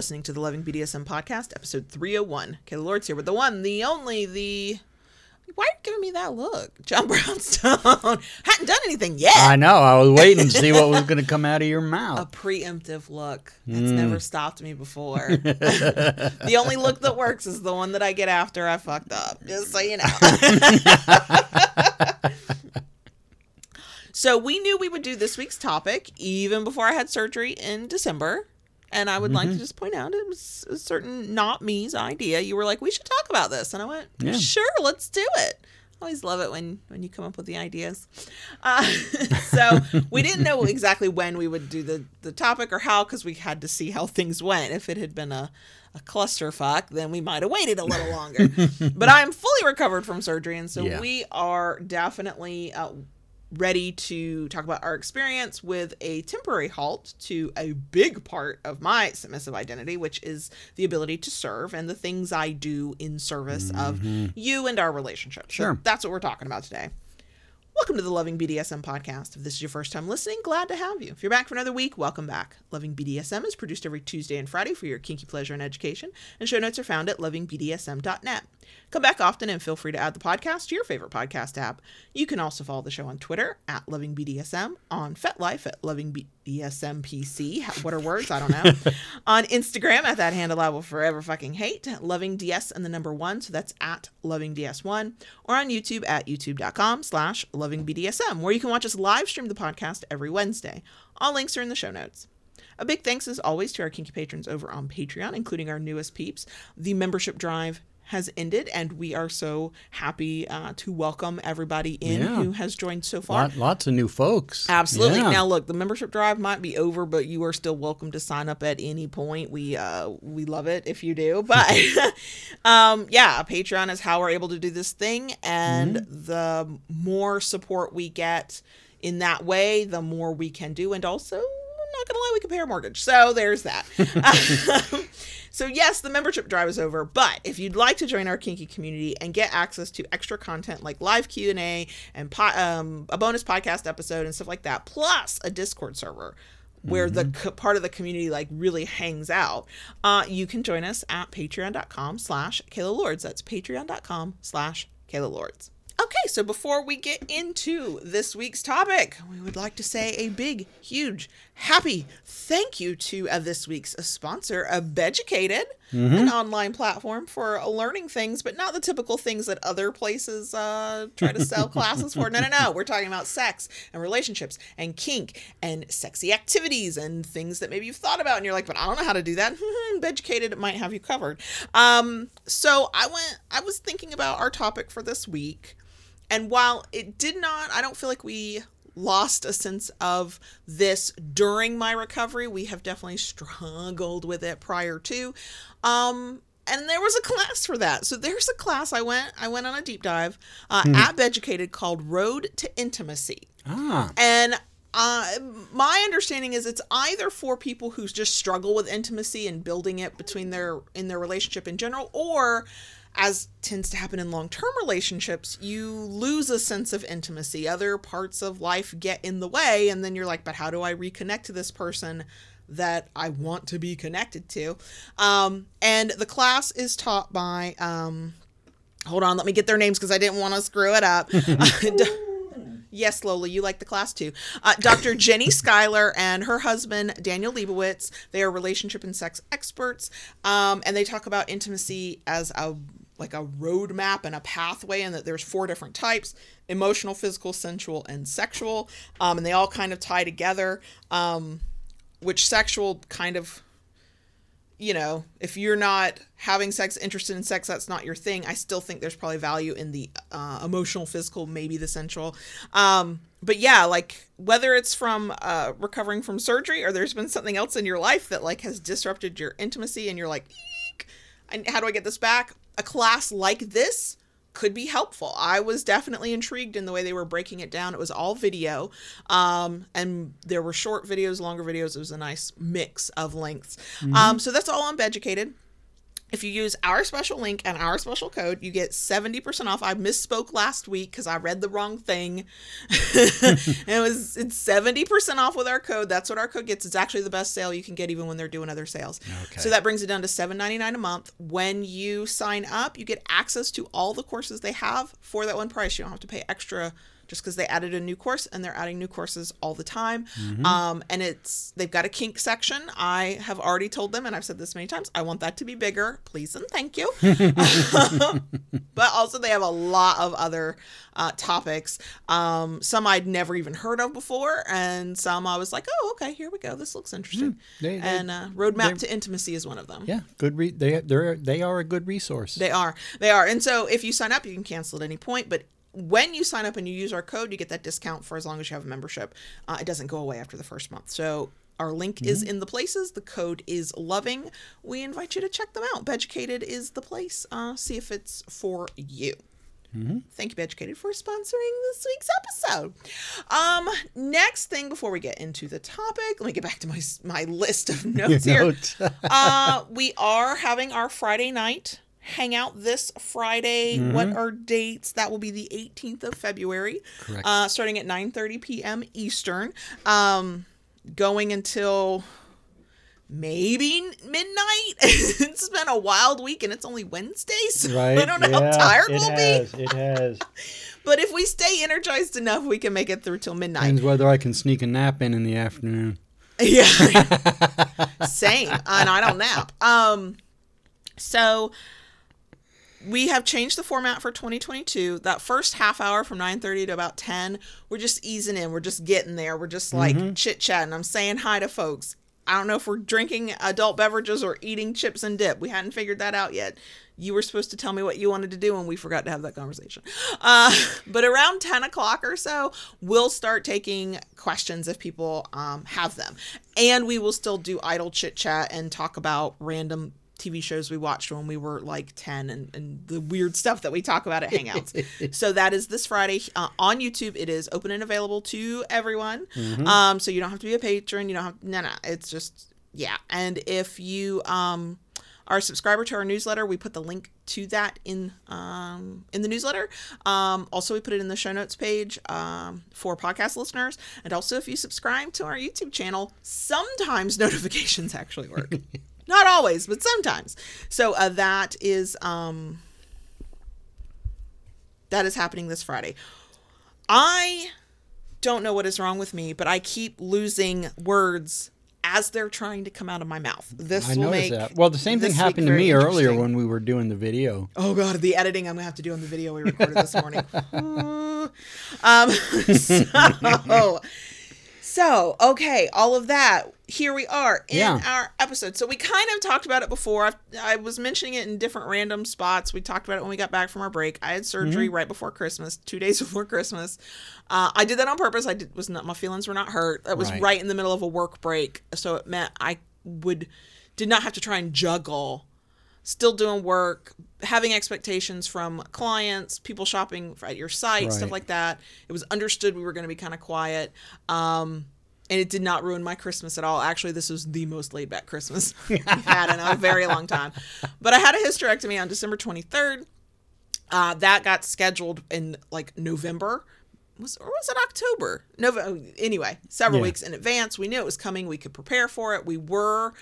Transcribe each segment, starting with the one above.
listening to the Loving BDSM podcast, episode 301. Okay, the Lords here with the one, the only, the. Why are you giving me that look? John Brownstone. Hadn't done anything yet. I know. I was waiting to see what was going to come out of your mouth. A preemptive look. That's hmm. never stopped me before. the only look that works is the one that I get after I fucked up. Just so you know. so we knew we would do this week's topic even before I had surgery in December. And I would like to just point out it was a certain not me's idea. You were like, we should talk about this. And I went, Yeah. sure, let's do it. Always love it when when you come up with the ideas. Uh, so we didn't know exactly when we would do the the topic or how because we had to see how things went. If it had been a a clusterfuck, then we might have waited a little longer. but I am fully recovered from surgery, and so Yeah. we are definitely uh, ready to talk about our experience with a temporary halt to a big part of my submissive identity, which is the ability to serve and the things I do in service of mm-hmm. you and our relationship. So Sure. that's what we're talking about today. Welcome to the Loving BDSM podcast. If this is your first time listening, glad to have you. If you're back for another week, welcome back. Loving BDSM is produced every Tuesday and Friday for your kinky pleasure and education, and show notes are found at lovingbdsm.net. Come back often and feel free to add the podcast to your favorite podcast app. You can also follow the show on Twitter at LovingBDSM, on FetLife at LovingBDSMPC. Ha- What are words? I don't know. on Instagram at that handle I will forever fucking hate, Loving DS and the number one, so that's at LovingDS1, or on YouTube at youtube.com slash LovingBDSM, where you can watch us live stream the podcast every Wednesday. All links are in the show notes. A big thanks as always to our kinky patrons over on Patreon, including our newest peeps. The membership drive has ended, and we are so happy uh, to welcome everybody in Yeah. who has joined so far. Lot, lots of new folks. Absolutely. Yeah. Now, look, the membership drive might be over, but you are still welcome to sign up at any point. We uh we love it if you do. But um yeah, Patreon is how we're able to do this thing and the more support we get in that way, the more we can do and also not gonna lie, we can pay our mortgage. So there's that. so yes, the membership drive is over, but if you'd like to join our kinky community and get access to extra content like live Q and A and po- um, a bonus podcast episode and stuff like that, plus a Discord server where the co- part of the community like really hangs out, uh, you can join us at patreon.com slash Kayla Lords. That's patreon.com slash Kayla Lords. Okay, so before we get into this week's topic, we would like to say a big, huge, happy thank you to uh, this week's sponsor, uh, Beducated, an online platform for learning things, but not the typical things that other places uh, try to sell classes for. No, no, no. We're talking about sex and relationships and kink and sexy activities and things that maybe you've thought about and you're like, but I don't know how to do that. Beducated might have you covered. Um, so I went, I was thinking about our topic for this week. And while it did not, I don't feel like we lost a sense of this during my recovery. We have definitely struggled with it prior to. Um, and there was a class for that. So there's a class I went I went on a deep dive uh, at Beducated called Road to Intimacy. Ah, And uh, my understanding is it's either for people who just struggle with intimacy and building it between their in their relationship in general, or as tends to happen in long-term relationships, you lose a sense of intimacy. Other parts of life get in the way, and then you're like, but how do I reconnect to this person? that I want to be connected to. Um, and the class is taught by, um, hold on, let me get their names because I didn't want to screw it up. Yes, Lola, you like the class too. Uh, Dr. Jenny Skyler and her husband, Daniel Leibowitz, they are relationship and sex experts. Um, and they talk about intimacy as a like a roadmap and a pathway, and that there's four different types emotional, physical, sensual, and sexual. Um, and they all kind of tie together. Um, which sexual kind of you know, if you're not having sex, interested in sex, that's not your thing. I still think there's probably value in the uh, emotional, physical, maybe the sensual. Um, but yeah, like whether it's from uh, recovering from surgery or there's been something else in your life that like has disrupted your intimacy, and you're like, Eek, and how do I get this back? A class like this could be helpful. I was definitely intrigued in the way they were breaking it down. It was all video, um, and there were short videos, longer videos. It was a nice mix of lengths. Um, so that's all on Beducated. If you use our special link and our special code, you get 70% off. I misspoke last week because I read the wrong thing. it was it's 70% off with our code. That's what our code gets. It's actually the best sale you can get even when they're doing other sales. Okay. So that brings it down to $7.99 a month. When you sign up, you get access to all the courses they have for that one price. You don't have to pay extra just because they added a new course and they're adding new courses all the time. Um, and it's they've got a kink section. I have already told them, and I've said this many times, I want that to be bigger, please and thank you. but also they have a lot of other uh, topics. Um, some I'd never even heard of before, and some I was like, oh, okay, here we go. This looks interesting. They- they- and uh, Roadmap to Intimacy is one of them. Yeah, good. Re- they they they are a good resource. They are. They are. And so if you sign up, you can cancel at any point. But when you sign up and you use our code, you get that discount for as long as you have a membership. Uh, it doesn't go away after the first month. So our link is in the places. The code is loving. We invite you to check them out. Beducated is the place. Uh, see if it's for you. Thank you, Beducated, for sponsoring this week's episode. Um, next thing before we get into the topic, let me get back to my my list of notes here Notes. uh, we are having our Friday night hangout this Friday. What are dates? That will be the 18th of February, uh, starting at 9:30 p.m. Eastern, um, going until maybe midnight. it's been a wild week, and it's only Wednesday, so right. I don't know yeah, how tired we'll has, be. It has. But if we stay energized enough, we can make it through till midnight. Depends whether I can sneak a nap in in the afternoon. Yeah. Same. And I don't nap. Um so we have changed the format for 2022. That first half hour from 9:30 to about 10, we're just easing in. We're just getting there. We're just like chit-chatting. I'm saying hi to folks. I don't know if we're drinking adult beverages or eating chips and dip. We hadn't figured that out yet. You were supposed to tell me what you wanted to do, and we forgot to have that conversation. Uh, but around 10 o'clock or so, we'll start taking questions if people um, have them. And we will still do idle chit chat and talk about random TV shows we watched when we were like 10 and, and the weird stuff that we talk about at Hangouts. so that is this Friday uh, on YouTube. It is open and available to everyone. Um, so you don't have to be a patron. You don't have, no, no, it's just, yeah. And if you, um, are a subscriber to our newsletter, we put the link to that in um, in the newsletter. Um, also, we put it in the show notes page um, for podcast listeners. And also, if you subscribe to our YouTube channel, sometimes notifications actually work. Not always, but sometimes. So uh, that is um, that is happening this Friday. I don't know what is wrong with me, but I keep losing words as they're trying to come out of my mouth. This I will make that. Well, the same thing happened to me earlier when we were doing the video. Oh god, the editing I'm gonna have to do on the video we recorded this morning. um, so, so okay, all of that. Here we are in Yeah. our episode. So we kind of talked about it before. I, I was mentioning it in different random spots. We talked about it when we got back from our break. I had surgery right before Christmas, two days before Christmas. Uh, I did that on purpose. I did was not my feelings were not hurt. It was Right. right in the middle of a work break, so it meant I would did not have to try and juggle still doing work, having expectations from clients, people shopping at your site, stuff like that. It was understood we were going to be kind of quiet. Um, and it did not ruin my Christmas at all. Actually, this was the most laid back Christmas we've had in a very long time. But I had a hysterectomy on December 23rd. Uh, that got scheduled in like November. Was, or was it October? November. Anyway, several Yeah. weeks in advance. We knew it was coming. We could prepare for it. We were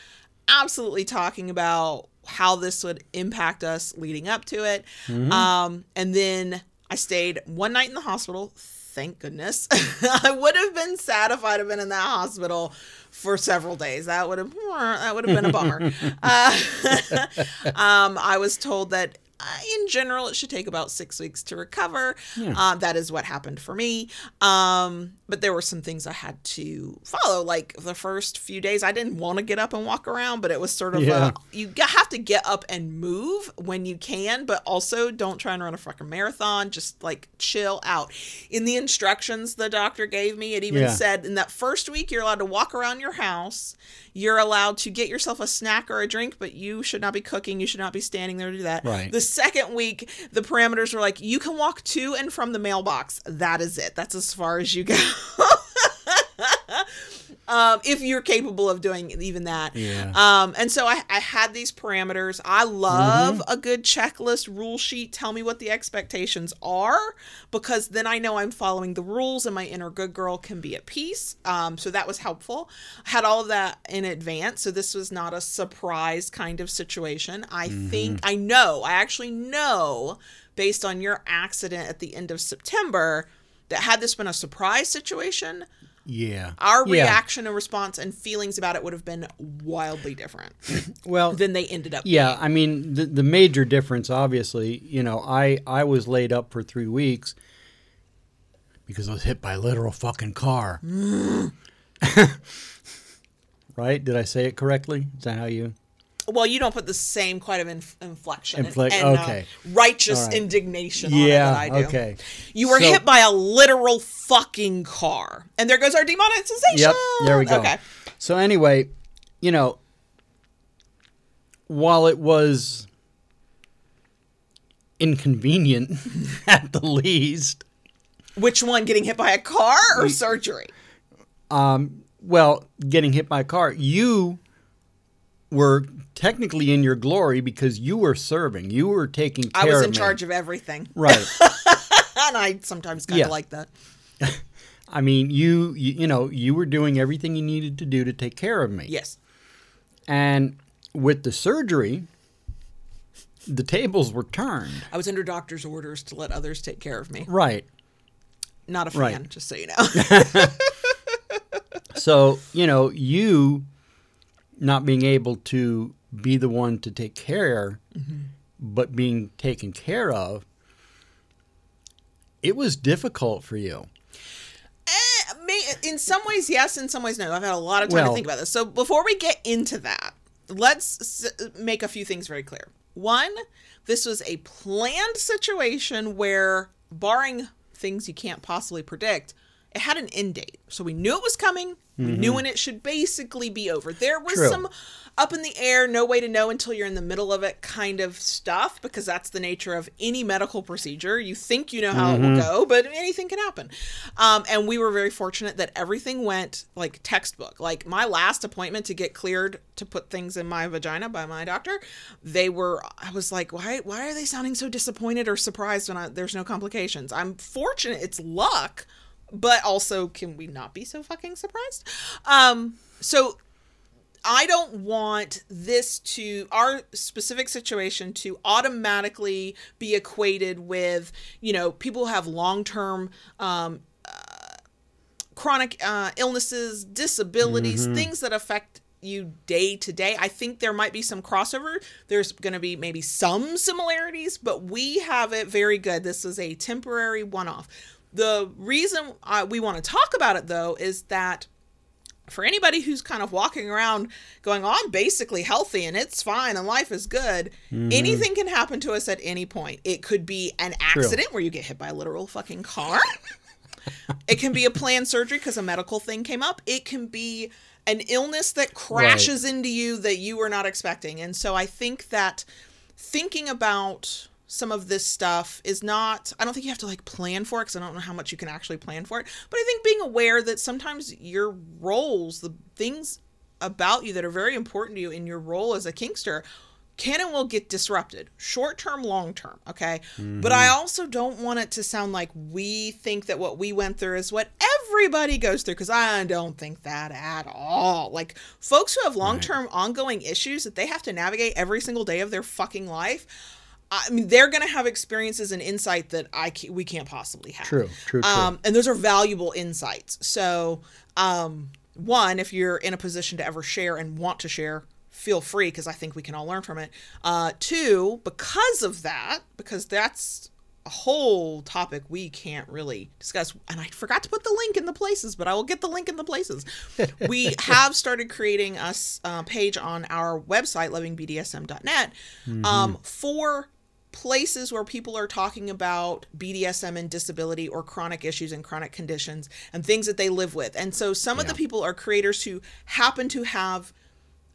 absolutely talking about how this would impact us leading up to it. Um, and then I stayed one night in the hospital. Thank goodness. I would have been sad if I'd have been in that hospital for several days. That would have that would have been a bummer. uh, um, I was told that in general it should take about six weeks to recover. Uh, that is what happened for me. Um, but there were some things I had to follow. Like the first few days, I didn't want to get up and walk around, but it was sort of Yeah. a, you have to get up and move when you can, but also don't try and run a fucking marathon. Just like chill out. In the instructions the doctor gave me, it even Yeah. said in that first week you're allowed to walk around your house. You're allowed to get yourself a snack or a drink, but you should not be cooking. You should not be standing there to do that. Right. The second week, the parameters were like you can walk to and from the mailbox. That is it. That's as far as you go. um, if you're capable of doing even that. Yeah. Um, and so I, I had these parameters. I love a good checklist rule sheet. Tell me what the expectations are because then I know I'm following the rules and my inner good girl can be at peace. Um, so that was helpful. I had all of that in advance. So this was not a surprise kind of situation. I think, I know, I actually know based on your accident at the end of September that had this been a surprise situation, Yeah. our Yeah. reaction and response and feelings about it would have been wildly different Well, than they ended up. yeah. I mean, the the major difference, obviously, you know, I I was laid up for three weeks because I was hit by a literal fucking car. right? Did I say it correctly? Is that how you? Well, you don't put the same kind of inf- inflection Inflect- and, and, uh, righteous right. indignation on it Yeah. that I do. Okay. You were So- hit by a literal fucking car, and there goes our demonetization. Yep. There we go. Okay. So anyway, you know, while it was inconvenient at the least, Which one? Getting hit by a car or surgery? Um, well, getting hit by a car, you were technically in your glory because you were serving. You were taking care I was in me. charge of everything, Right. and I sometimes kind of Yeah. like that. I mean, you, you you know, you were doing everything you needed to do to take care of me. Yes. And with the surgery, the tables were turned. I was under doctor's orders to let others take care of me. Right. Not a fan, Right. just so you know. So, you know, you not being able to be the one to take care, but being taken care of, it was difficult for you. Eh, in some ways, yes. In some ways, no. I've had a lot of time to think about this. So before we get into that, let's make a few things very clear. One, this was a planned situation where, barring things you can't possibly predict, it had an end date. So we knew it was coming. We knew when it should basically be over. There was True. some up in the air, no way to know until you're in the middle of it kind of stuff because that's the nature of any medical procedure. You think you know how it will go, but anything can happen. Um, and we were very fortunate that everything went like textbook. Like my last appointment to get cleared to put things in my vagina by my doctor, they were. I was like, why? Why are they sounding so disappointed or surprised when I, there's no complications? I'm fortunate. It's luck but also can we not be so fucking surprised um so i don't want this to our specific situation to automatically be equated with you know people who have long-term um uh, chronic uh, illnesses, disabilities, things that affect you day to day. I think there might be some crossover. There's going to be maybe some similarities, but we have it very good. This is a temporary one off. The reason uh, we want to talk about it though is that for anybody who's kind of walking around going, oh, I'm basically healthy and it's fine and life is good, anything can happen to us at any point. It could be an accident where you get hit by a literal fucking car. it can be a planned surgery because a medical thing came up. It can be an illness that crashes into you that you were not expecting. And so I think that thinking about some of this stuff is not i don't think you have to like plan for it because i don't know how much you can actually plan for it but i think being aware that sometimes your roles the things about you that are very important to you in your role as a kinkster can and will get disrupted short term long term okay? But i mm-hmm. also don't want it to sound like we think that what we went through is what everybody goes through because i don't think that at all. Like folks who have long term ongoing issues that they have to navigate every single day of their fucking life I mean, they're going to have experiences and insight that I ca- we can't possibly have. True, true, true. Um, and those are valuable insights. So, um, one, if you're in a position to ever share and want to share, feel free because I think we can all learn from it. Uh, two, because of that, because that's a whole topic we can't really discuss. And I forgot to put the link in the places, but I will get the link in the places. we have started creating a uh, page on our website, lovingbdsm.net, um, for places where people are talking about BDSM and disability or chronic issues and chronic conditions and things that they live with. And so some of the people are creators who happen to have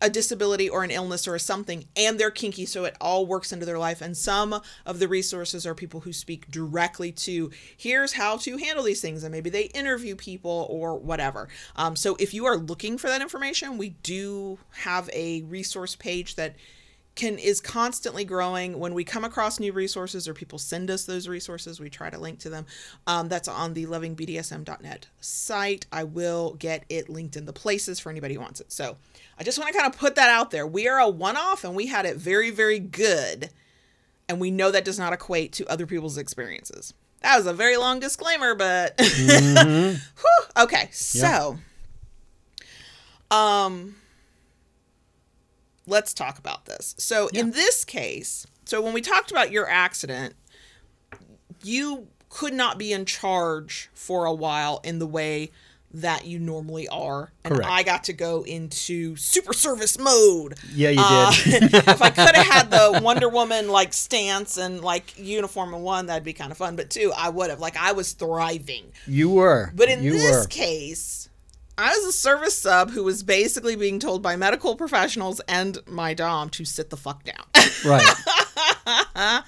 a disability or an illness or something and they're kinky so it all works into their life. And some of the resources are people who speak directly to here's how to handle these things and maybe they interview people or whatever. Um, so if you are looking for that information we do have a resource page that can is constantly growing. When we come across new resources or people send us those resources we try to link to them. Um, that's on the lovingbdsm.net site. I will get it linked in the places for anybody who wants it. So i just want to kind of put that out there. We are a one-off and we had it very very good and we know that does not equate to other people's experiences. That was a very long disclaimer but Whew. okay so um let's talk about this. So in this case, so when we talked about your accident, you could not be in charge for a while in the way that you normally are. And Correct. I got to go into super service mode. Yeah, you Uh, did. if I could have had the Wonder Woman like stance and like uniform and one, that'd be kind of fun. But two, I would have. Like I was thriving. you were. But in you this were. case, I was a service sub who was basically being told by medical professionals and my dom to sit the fuck down. right.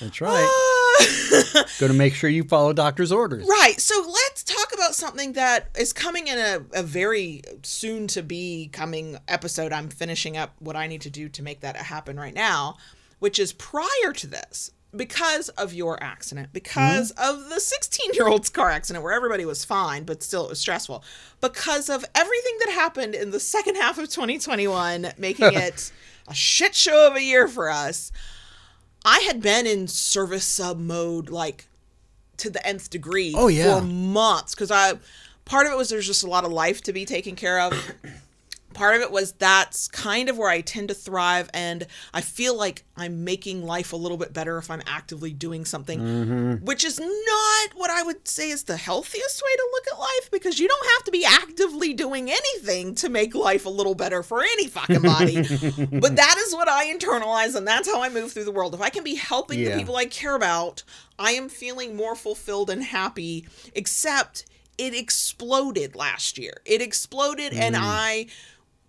That's right. Got to make sure you follow doctor's orders. right. So let's talk about something that is coming in a, a very soon to be coming episode. I'm finishing up what I need to do to make that happen right now, which is prior to this. Because of your accident, because mm-hmm. of the 16 year old's car accident where everybody was fine, but still it was stressful, because of everything that happened in the second half of 2021, making it a shit show of a year for us, I had been in service sub mode like to the nth degree Oh, yeah. for months because I part of it was there's just a lot of life to be taken care of. part of it was that's kind of where I tend to thrive and I feel like I'm making life a little bit better if I'm actively doing something Mm-hmm. which is not what I would say is the healthiest way to look at life because you don't have to be actively doing anything to make life a little better for any fucking body. but that is what I internalize and that's how I move through the world. If I can be helping the people I care about, I am feeling more fulfilled and happy, except it exploded last year. It exploded and I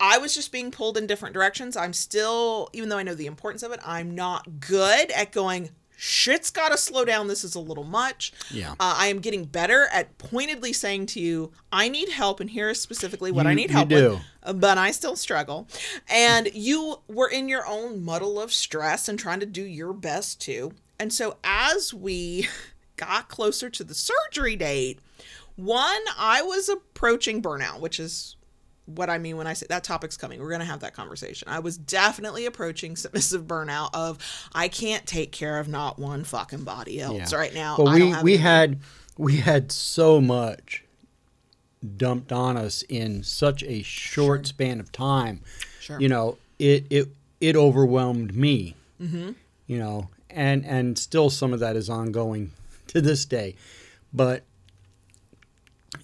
I was just being pulled in different directions. I'm still, even though I know the importance of it, I'm not good at going, shit's got to slow down. This is a little much. Yeah. Uh, I am getting better at pointedly saying to you, I need help, and here is specifically what I You- need you help do. with. Uh, But I still struggle. And you were in your own muddle of stress and trying to do your best too. And so as we got closer to the surgery date, one, I was approaching burnout, which is what I mean when I say that topic's coming. We're going to have that conversation. I was definitely approaching submissive burnout of I can't take care of not one fucking body else Yeah. right now. Well, I we we had we had so much dumped on us in such a short span of time. Sure. You know, it it it overwhelmed me. Mm-hmm. You know, and and still some of that is ongoing to this day, but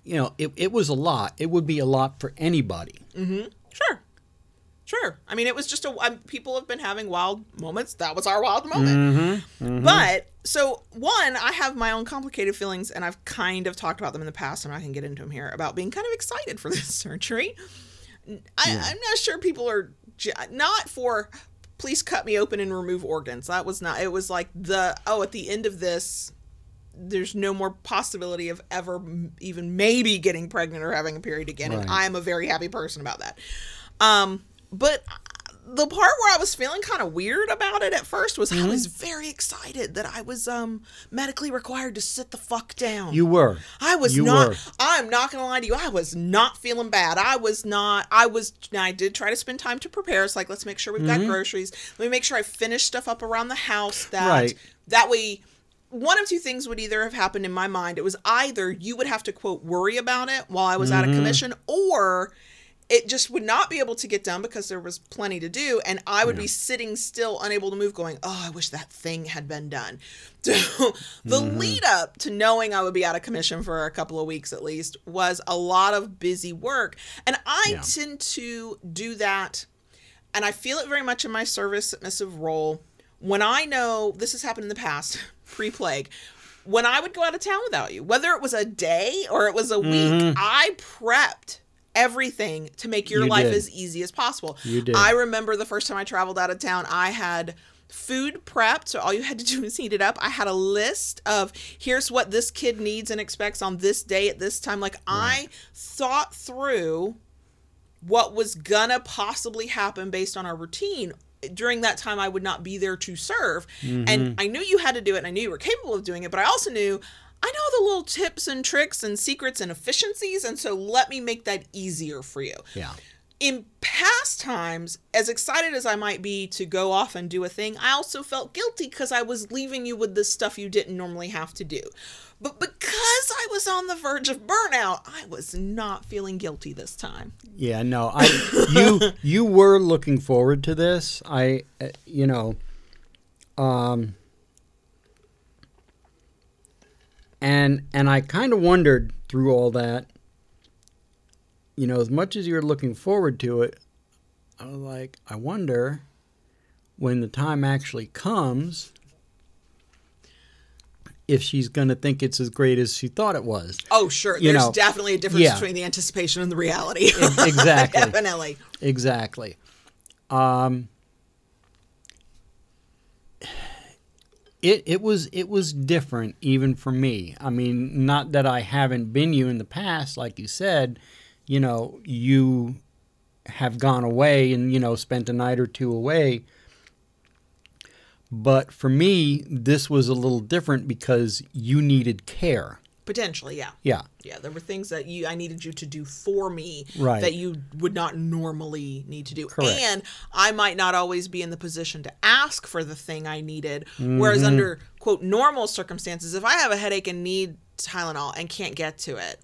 you know, it it was a lot. It would be a lot for anybody. Mm-hmm. Sure. Sure. I mean, it was just a. Um, people have been having wild moments. That was our wild moment. Mm-hmm. Mm-hmm. But so one, I have my own complicated feelings, and I've kind of talked about them in the past, and I can get into them here about being kind of excited for this surgery. I, I'm not sure people are not for. Please cut me open and remove organs. That was not. It was like the oh, at the end of this, there's no more possibility of ever even maybe getting pregnant or having a period again. And I am a very happy person about that. Um, but the part where I was feeling kind of weird about it at first was I was very excited that I was um medically required to sit the fuck down. You were. I was You not. were. I'm not gonna lie to you. I was not feeling bad. I was not. I was. I did try to spend time to prepare. It's like let's make sure we've got groceries. Let me make sure I finish stuff up around the house. That Right. that way. One of two things would either have happened in my mind. It was either you would have to quote worry about it while I was out of mm-hmm. commission, or it just would not be able to get done because there was plenty to do and i would be sitting still unable to move going oh i wish that thing had been done. So the mm-hmm. lead up to knowing i would be out of commission for a couple of weeks at least was a lot of busy work and i Yeah. tend to do that and i feel it very much in my service submissive role. When i know this has happened in the past pre-plague when i would go out of town without you whether it was a day or it was a week mm-hmm. i prepped everything to make your You life did. as easy as possible. You did. I remember the first time I traveled out of town, I had food prepped, so all you had to do was heat it up. I had a list of here's what this kid needs and expects on this day at this time. Like I thought through what was gonna possibly happen based on our routine during that time I would not be there to serve. And mm-hmm. I knew you had to do it and I knew you were capable of doing it, but I also knew I know the little tips and tricks and secrets and efficiencies, and so let me make that easier for you. Yeah. In past times, as excited as I might be to go off and do a thing, I also felt guilty because I was leaving you with this stuff you didn't normally have to do. But because I was on the verge of burnout, I was not feeling guilty this time. Yeah, no, I you you were looking forward to this. I uh, you know um and and I kind of wondered through all that you know, as much as you're looking forward to it, I was like, I wonder when the time actually comes if she's going to think it's as great as she thought it was. Oh, sure. You There's know, definitely a difference yeah. between the anticipation and the reality. exactly. Definitely. Exactly. Um, it it was it was different even for me. I mean, not that I haven't been you in the past, like you said. You know, you have gone away and you know spent a night or two away. But for me, this was a little different because you needed care. Potentially, yeah. Yeah. Yeah, there were things that you I needed you to do for me Right. that you would not normally need to do. Correct. And I might not always be in the position to ask for the thing I needed. Mm-hmm. Whereas under quote normal circumstances, if I have a headache and need Tylenol and can't get to it,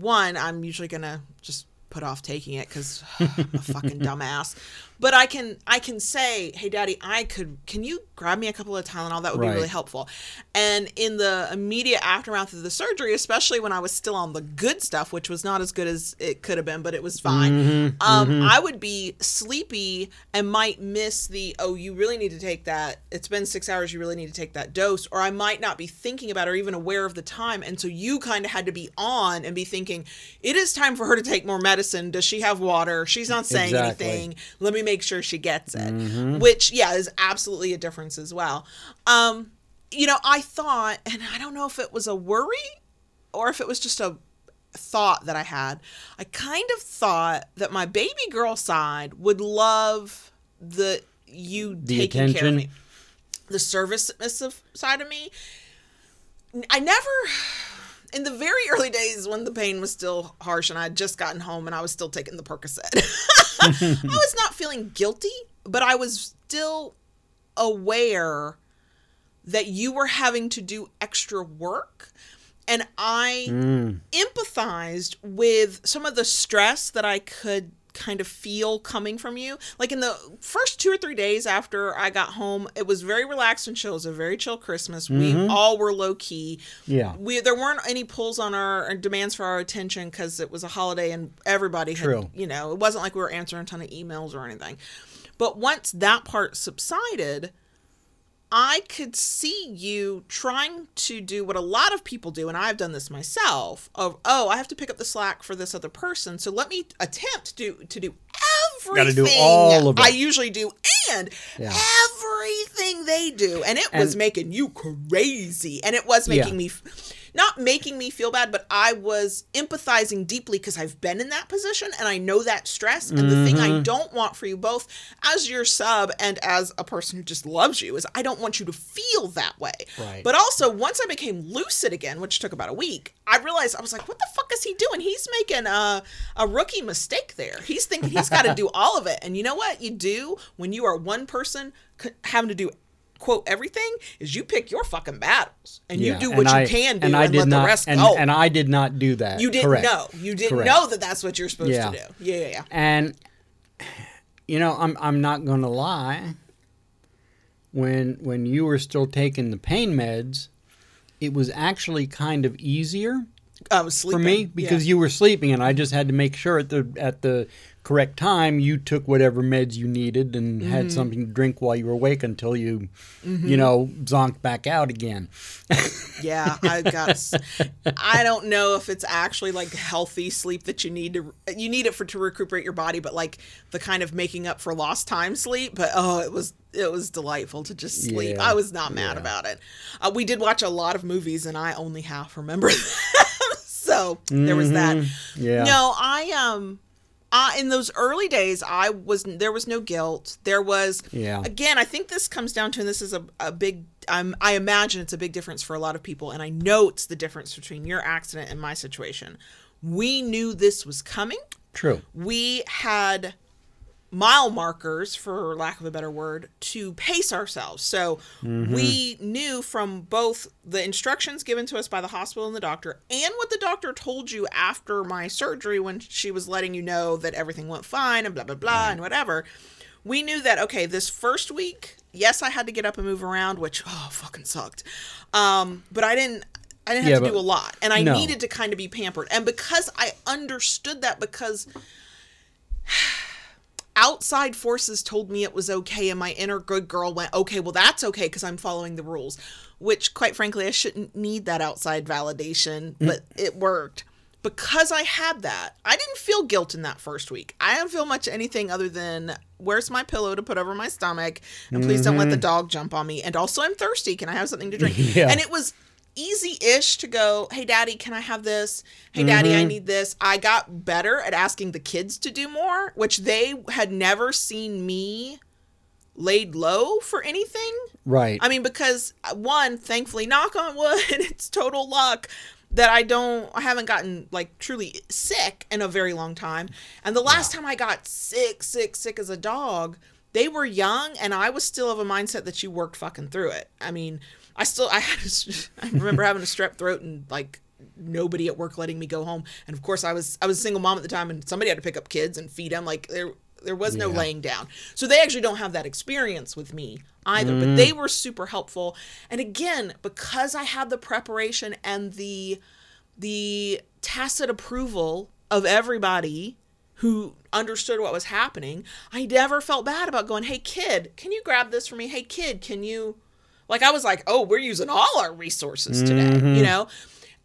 one, I'm usually gonna just put off taking it because I'm a fucking dumbass. But I can I can say, hey daddy, I could can you grab me a couple of Tylenol? That would be really helpful. And in the immediate aftermath of the surgery, especially when I was still on the good stuff, which was not as good as it could have been, but it was fine. um, I would be sleepy and might miss the oh, you really need to take that. It's been six hours. You really need to take that dose, or I might not be thinking about or even aware of the time. And so you kind of had to be on and be thinking, it is time for her to take more medicine. Does she have water? She's not saying Exactly. anything let me make sure she gets it which yeah is absolutely a difference as well. Um you know i thought and i don't know if it was a worry or if it was just a thought that i had i kind of thought that my baby girl side would love the you The taking care of me the service submissive side of me. I never in the very early days when the pain was still harsh and I had just gotten home and I was still taking the Percocet, I was not feeling guilty, but I was still aware that you were having to do extra work. And I mm. empathized with some of the stress that I could kind of feel coming from you. Like in the first two or three days after I got home, it was very relaxed and chill. It was a very chill Christmas. We mm-hmm. all were low key. Yeah. We there weren't any pulls on our demands for our attention because it was a holiday and everybody had, True. you know, it wasn't like we were answering a ton of emails or anything. But once that part subsided, I could see you trying to do what a lot of people do, and I've done this myself. Of oh, I have to pick up the slack for this other person, so let me attempt to to do Gotta do all of it. I usually do, and Yeah. everything they do, and it was making you crazy, and it was making Yeah. me. Not making me feel bad, but I was empathizing deeply because I've been in that position and I know that stress. And the thing Mm-hmm. I don't want for you both, as your sub and as a person who just loves you, is I don't want you to feel that way. Right. But also, once I became lucid again, which took about a week, I realized I was like, what the fuck is he doing? He's making a, a rookie mistake there. He's thinking he's got to do all of it. And you know what you do when you are one person c- having to do quote everything is you pick your fucking battles and you Yeah, do and what you I- can do and and, I did let not, the rest and, go. and I did not do that. you didn't Correct. know. You didn't Correct. know that that's what you're supposed Yeah. to do. Yeah, yeah, yeah. And you know, I'm I'm not going to lie. When when you were still taking the pain meds, it was actually kind of easier I was sleeping. for me because yeah. you were sleeping, and I just had to make sure at the at the correct time, you took whatever meds you needed and Mm-hmm. had something to drink while you were awake until you, you know, zonked back out again. Yeah, I got. I don't know if it's actually like healthy sleep that you need to. You need it for to recuperate your body, but like the kind of making up for lost time sleep. But oh, it was it was delightful to just sleep. Yeah, I was not mad yeah. about it. Uh, we did watch a lot of movies, and I only half remember them. so there was that. Mm-hmm. Yeah. No, I um. Uh, in those early days, I was there was no guilt. There was Yeah. again. I think this comes down to, and this is a, a big. Um, I imagine it's a big difference for a lot of people, and I know it's the difference between your accident and my situation. We knew this was coming. True. We had mile markers, for lack of a better word, to pace ourselves. So we knew from both the instructions given to us by the hospital and the doctor, and what the doctor told you after my surgery when she was letting you know that everything went fine and blah, blah, blah, and whatever. We knew that, okay, this first week, yes, I had to get up and move around, which, oh, fucking sucked. Um, but I didn't. I didn't have Yeah, to do a lot, and I no. needed to kind of be pampered. And because I understood that, because outside forces told me it was okay and my inner good girl went okay well that's okay because i'm following the rules which quite frankly i shouldn't need that outside validation mm. but it worked. Because i had that i didn't feel guilt in that first week. I didn't feel much anything other than where's my pillow to put over my stomach? And please don't let the mm-hmm. dog jump on me. And also i'm thirsty. Can i have something to drink? Yeah. and it was easy-ish to go hey daddy can i have this? Hey daddy i need this. I got better at asking the kids to do more which they had never seen me laid low for anything. Right. i mean because uh, one thankfully knock on wood it's total luck that i don't i haven't gotten like truly sick in a very long time. And the last time i got sick sick sick as a dog they were young and i was still of a mindset that you worked fucking through it. I mean i still i had a i remember having a strep throat and like nobody at work letting me go home. And of course i was i was a single mom at the time and somebody had to pick up kids and feed them like there there was no Yeah. laying down. So they actually don't have that experience with me either but they mm. were super helpful. And again because i had the preparation and the the tacit approval of everybody who understood what was happening, I never felt bad about going, "Hey kid, can you grab this for me? Hey kid, can you like I was like, "Oh, we're using all our resources today," you mm-hmm. know?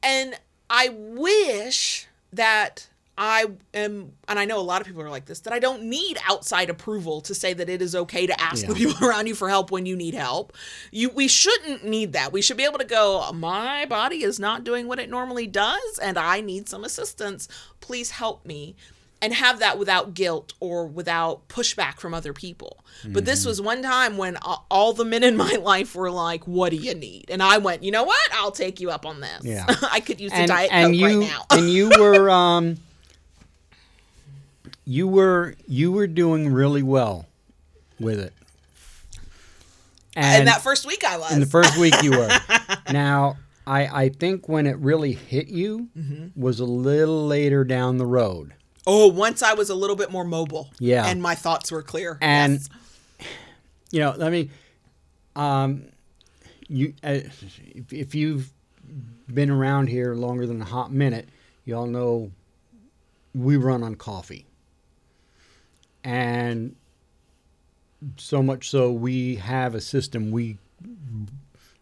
And I wish that I am and I know a lot of people are like this that I don't need outside approval to say that it is okay to ask the people around you for help when you need help. You we shouldn't need that. We should be able to go, my body is not doing what it normally does and I need some assistance. Please help me. And have that without guilt or without pushback from other people. But this was one time when all the men in my life were like, "What do you need?" And I went, "You know what? I'll take you up on this. Yeah. I could use the and, diet and coke you right now." and you were um you were you were doing really well with it. And that first week, I was. in the first week you were. now, I I think when it really hit you Mm-hmm. was a little later down the road. Oh, once I was a little bit more mobile. Yeah. And my thoughts were clear. And Yes. you know, let me um you uh, if, if you've been around here longer than a hot minute, y'all know we run on coffee. And so much so we have a system we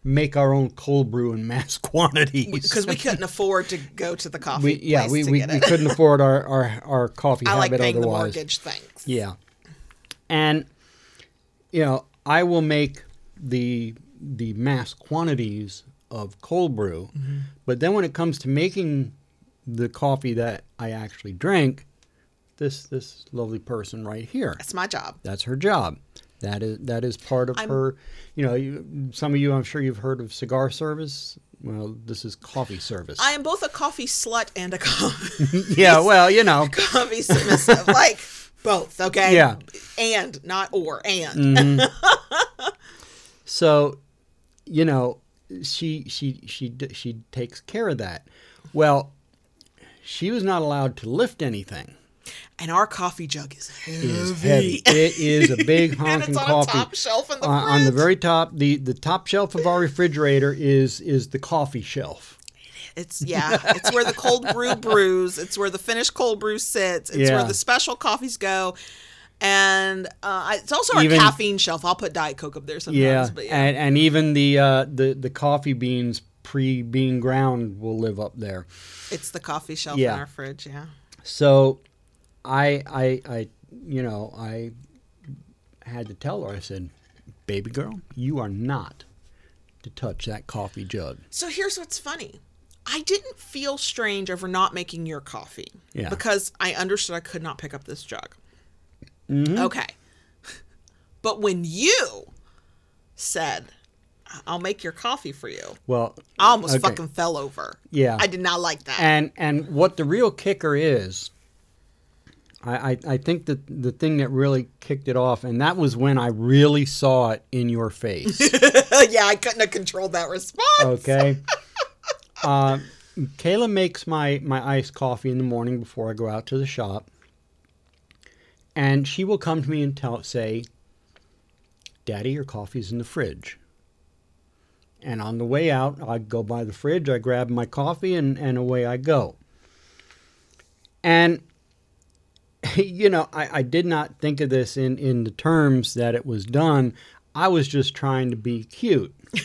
make our own cold brew in mass quantities because we couldn't afford to go to the coffee we yeah we, we, we couldn't afford our, our, our coffee I like paying otherwise the mortgage. Thanks. yeah and you know i will make the the mass quantities of cold brew Mm-hmm. but then when it comes to making the coffee that i actually drink this this lovely person right here That's my job. that's her job that is that is part of I'm- her you know you, some of you i'm sure you've heard of cigar service well this is coffee service I am both a coffee slut and a coffee, yeah well you know coffee submissive. like both, okay? Yeah. And not or and. Mm-hmm. So, you know, she she she she takes care of that. Well, she was not allowed to lift anything. And our coffee jug is heavy. It is heavy. It is a big and honking it's on coffee. top shelf in the on, on the very top, the the top shelf of our refrigerator is is the coffee shelf. It's yeah, it's where the cold brew brews. It's where the finished cold brew sits. It's Yeah. where the special coffees go, and uh, it's also our Even- caffeine shelf. I'll put diet coke up there sometimes. Yeah, but yeah. and and even the uh, the the coffee beans pre being ground will live up there. it's the coffee shelf Yeah. in our fridge. Yeah. So, I I I you know I had to tell her. I said, "Baby girl, you are not to touch that coffee jug." So here's what's funny. I didn't feel strange over not making your coffee Yeah. because I understood I could not pick up this jug. Mm-hmm. Okay. But when you said, I'll make your coffee for you, Well, I almost okay. fucking fell over. Yeah. I did not like that. And and what the real kicker is, I, I I think that the thing that really kicked it off, and that was when I really saw it in your face. yeah, I couldn't have controlled that response. Okay. uh, Kayla makes my my iced coffee in the morning before I go out to the shop, and she will come to me and tell say, "Daddy, your coffee's in the fridge." And on the way out, I go by the fridge, I grab my coffee, and, and away I go. And, you know, I, I did not think of this in, in the terms that it was done. I was just trying to be cute.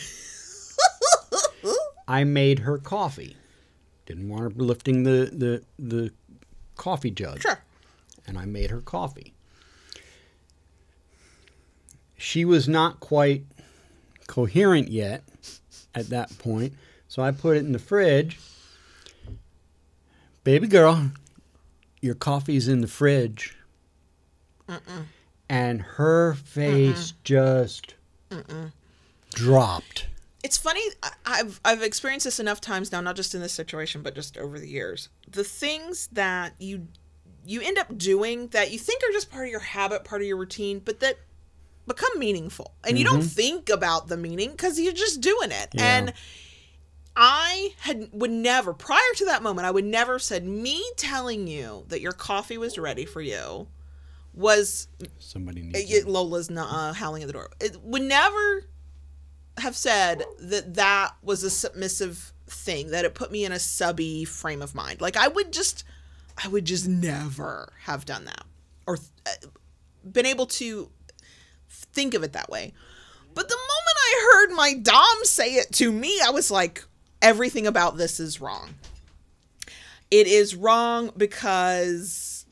I made her coffee. Didn't want her lifting the, the, the coffee jug. Sure. And I made her coffee. She was not quite coherent yet at that point, so I put it in the fridge. Baby girl, your coffee's in the fridge. And her face just dropped. It's funny. I've I've experienced this enough times now, not just in this situation, but just over the years. The things that you you end up doing that you think are just part of your habit, part of your routine, but that become meaningful, and you don't mm-hmm. think about the meaning because you're just doing it. Yeah. And I had would never prior to that moment, I would never have said me telling you that your coffee was ready for you was Somebody needs it, Lola's not uh, howling at the door. It would never have said that that was a submissive thing. That it put me in a subby frame of mind. Like I would just, I would just never have done that or uh, been able to think of it that way. But the moment I heard my dom say it to me, I was like, everything about this is wrong. It is wrong because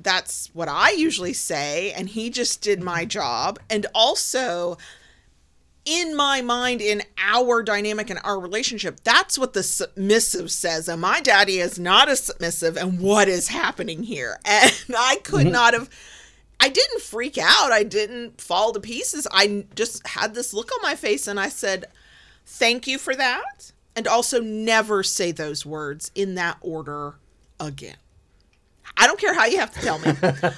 that's what I usually say, and he just did my mm-hmm. job. And also, in my mind, in our dynamic and our relationship, that's what the submissive says. And my daddy is not a submissive, and what is happening here? And I could mm-hmm. not have. I didn't freak out. I didn't fall to pieces. I just had this look on my face and I said, Thank you for that. And also, never say those words in that order again. I don't care how you have to tell me.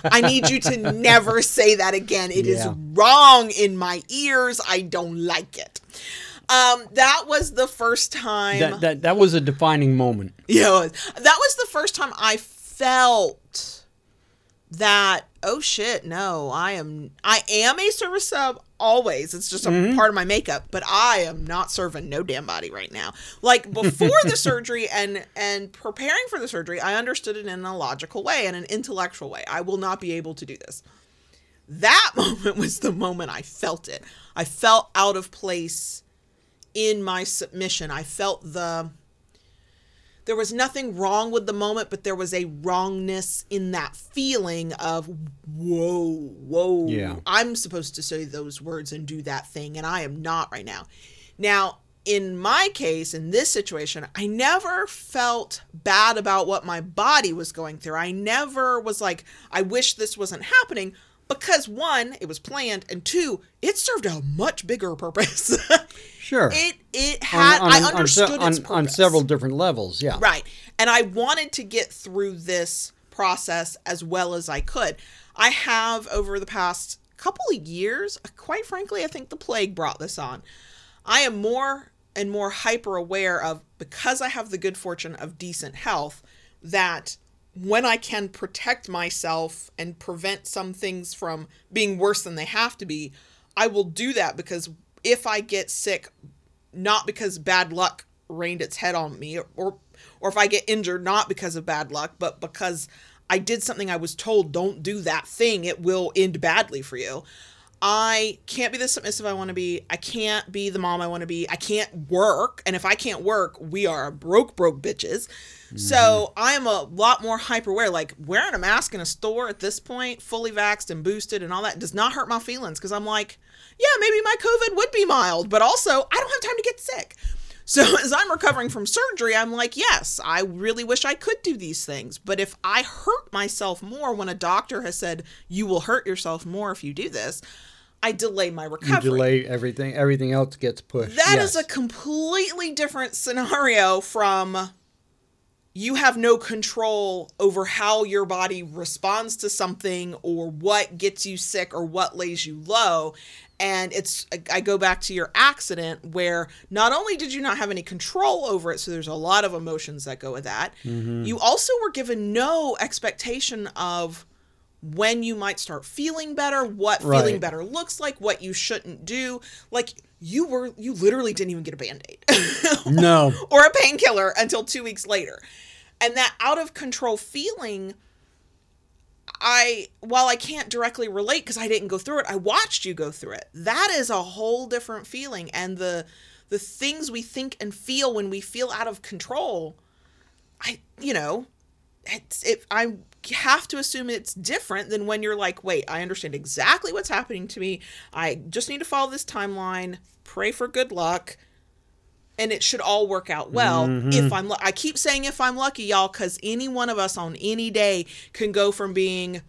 I need you to never say that again. It is Yeah. wrong in my ears. I don't like it. Um, that was the first time. that, that that was a defining moment. Yeah, that was the first time I felt that oh shit, no, I am I am a service sub always. It's just a mm-hmm. part of my makeup, but I am not serving no damn body right now. Like before the surgery and and preparing for the surgery, I understood it in a logical way and an intellectual way. I will not be able to do this. That moment was the moment I felt it. I felt out of place in my submission. I felt the there was nothing wrong with the moment, but there was a wrongness in that feeling of whoa, whoa. Yeah. I'm supposed to say those words and do that thing, and I am not right now. Now, in my case, in this situation, I never felt bad about what my body was going through. I never was like, I wish this wasn't happening because one, it was planned, and two, it served a much bigger purpose. Sure. it it had on, I on- se- understood on, its on several different levels. Yeah. Right. And I wanted to get through this process as well as I could. I have over the past couple of years, uh, quite frankly, I think the plague brought this on. I am more and more hyper aware of because I have the good fortune of decent health that when I can protect myself and prevent some things from being worse than they have to be, I will do that because if I get sick not because bad luck rained its head on me or or if I get injured not because of bad luck, but because I did something I was told don't do that thing, it will end badly for you. I can't be the submissive I want to be. I can't be the mom I want to be. I can't work. And if I can't work, we are broke, broke bitches. Mm-hmm. So I'm a lot more hyper aware. Like wearing a mask in a store at this point, fully vaxxed and boosted and all that, does not hurt my feelings because I'm like, yeah, maybe my COVID would be mild, but also I don't have time to get sick. So as I'm recovering from surgery, I'm like, yes, I really wish I could do these things. But if I hurt myself more when a doctor has said you will hurt yourself more if you do this, I delay my recovery. You delay everything. Everything else gets pushed. That yes. is a completely different scenario from you have no control over how your body responds to something or what gets you sick or what lays you low and it's i go back to your accident where not only did you not have any control over it so there's a lot of emotions that go with that mm-hmm. you also were given no expectation of when you might start feeling better what right. feeling better looks like what you shouldn't do like you were you literally didn't even get a band-aid no or a painkiller until two weeks later and that out of control feeling I while I can't directly relate because I didn't go through it, I watched you go through it. That is a whole different feeling and the the things we think and feel when we feel out of control. I you know, it's it I have to assume it's different than when you're like, "Wait, I understand exactly what's happening to me. I just need to follow this timeline, pray for good luck." and it should all work out well mm-hmm. if i'm i keep saying if i'm lucky y'all because any one of us on any day can go from being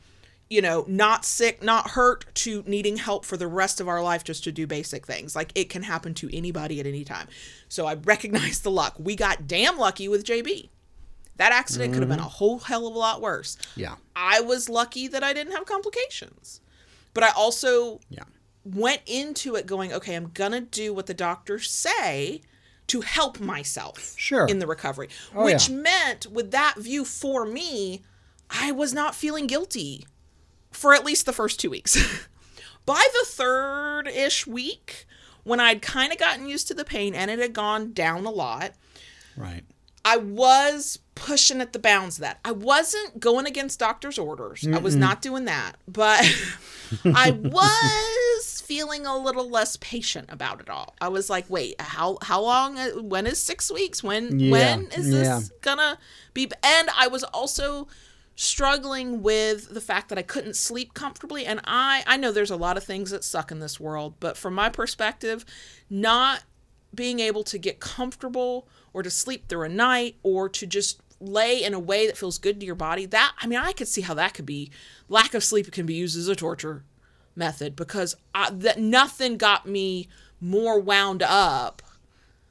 you know not sick not hurt to needing help for the rest of our life just to do basic things like it can happen to anybody at any time so i recognize the luck we got damn lucky with jb that accident mm-hmm. could have been a whole hell of a lot worse yeah i was lucky that i didn't have complications but i also yeah went into it going okay i'm gonna do what the doctors say to help myself sure. in the recovery. Oh, which yeah. meant with that view for me, I was not feeling guilty for at least the first two weeks. By the third ish week, when I'd kind of gotten used to the pain and it had gone down a lot, right. I was pushing at the bounds of that. I wasn't going against doctor's orders. Mm-mm. I was not doing that. But I was feeling a little less patient about it all. I was like, wait, how how long uh, when is 6 weeks? When yeah. when is this yeah. gonna be and I was also struggling with the fact that I couldn't sleep comfortably and I I know there's a lot of things that suck in this world, but from my perspective, not being able to get comfortable or to sleep through a night or to just lay in a way that feels good to your body that i mean i could see how that could be lack of sleep can be used as a torture method because I, that nothing got me more wound up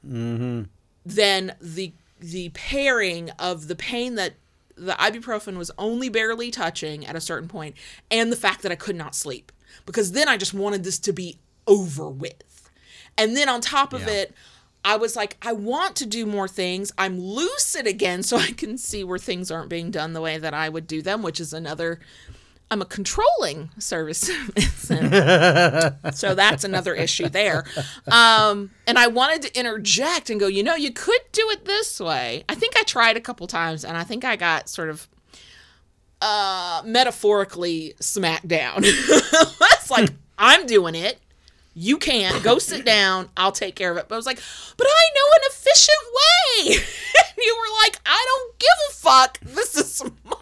mm-hmm. than the the pairing of the pain that the ibuprofen was only barely touching at a certain point and the fact that I could not sleep because then I just wanted this to be over with. And then on top of yeah. it, I was like, I want to do more things. I'm lucid again so I can see where things aren't being done the way that I would do them, which is another I'm a controlling service so that's another issue there. Um, and I wanted to interject and go, you know, you could do it this way. I think I tried a couple times and I think I got sort of uh, metaphorically smacked down. it's like, I'm doing it. You can't. Go sit down. I'll take care of it. But I was like, but I know an efficient way. and you were like, I don't give a fuck. This is my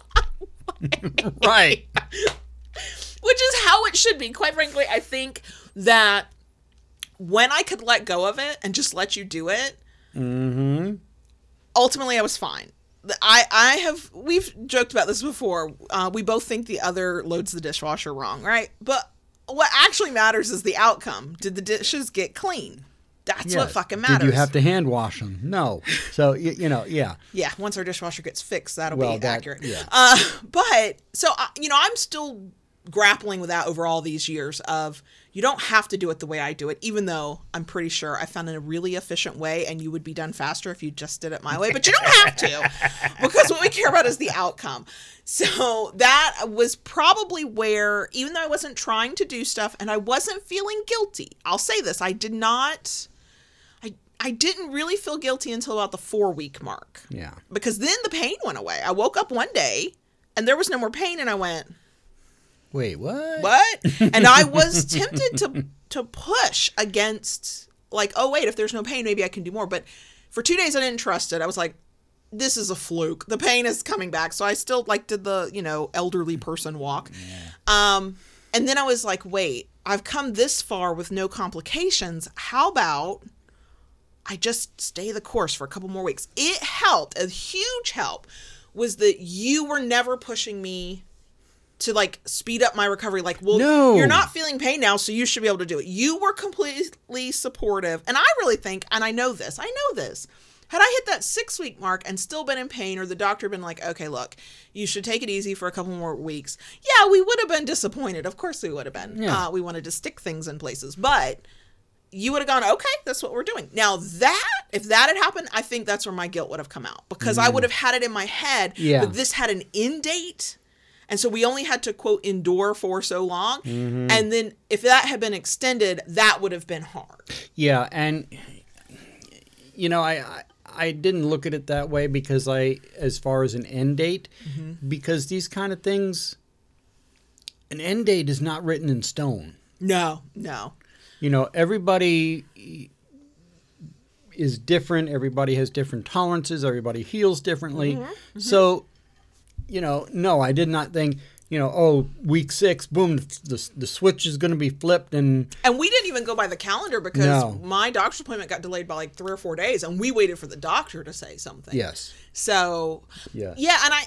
way. right. Which is how it should be. Quite frankly, I think that when I could let go of it and just let you do it, mm-hmm. ultimately I was fine. I I have we've joked about this before. Uh, we both think the other loads the dishwasher wrong, right? But what actually matters is the outcome. Did the dishes get clean? That's yes. what fucking matters. Did you have to hand wash them? No. So you, you know, yeah. Yeah. Once our dishwasher gets fixed, that'll well, be that, accurate. Yeah. Uh, but so uh, you know, I'm still grappling with that over all these years of you don't have to do it the way I do it, even though I'm pretty sure I found a really efficient way and you would be done faster if you just did it my way. But you don't have to because what we care about is the outcome. So that was probably where, even though I wasn't trying to do stuff and I wasn't feeling guilty, I'll say this I did not I didn't really feel guilty until about the four week mark Yeah. because then the pain went away. I woke up one day and there was no more pain, and I went, Wait, what? "What?" and I was tempted to to push against like, "Oh wait, if there's no pain, maybe I can do more." But for two days, I didn't trust it. I was like, "This is a fluke. The pain is coming back." So I still like did the you know elderly person walk. Um, and then I was like, "Wait, I've come this far with no complications. How about?" I just stay the course for a couple more weeks. It helped. A huge help was that you were never pushing me to like speed up my recovery. Like, well, No. you're not feeling pain now, so you should be able to do it. You were completely supportive. And I really think, and I know this, I know this. Had I hit that six week mark and still been in pain, or the doctor been like, okay, look, you should take it easy for a couple more weeks, yeah, we would have been disappointed. Of course we would have been. Yeah. Uh, we wanted to stick things in places. But you would have gone, okay, that's what we're doing. Now that if that had happened, I think that's where my guilt would have come out because I would have had it in my head Yeah. that this had an end date. And so we only had to quote endure for so long. And then if that had been extended, that would have been hard. Yeah, and you know, I, I I didn't look at it that way because I, as far as an end date, Mm-hmm. because these kind of things, an end date is not written in stone. No, no. You know, everybody is different. Everybody has different tolerances. Everybody heals differently. Mm-hmm. So, you know, no, I did not think. You know, oh, week six, boom, the, the switch is going to be flipped, and And we didn't even go by the calendar because No. my doctor's appointment got delayed by like three or four days, and we waited for the doctor to say something. yes, So, Yes. yeah, and I,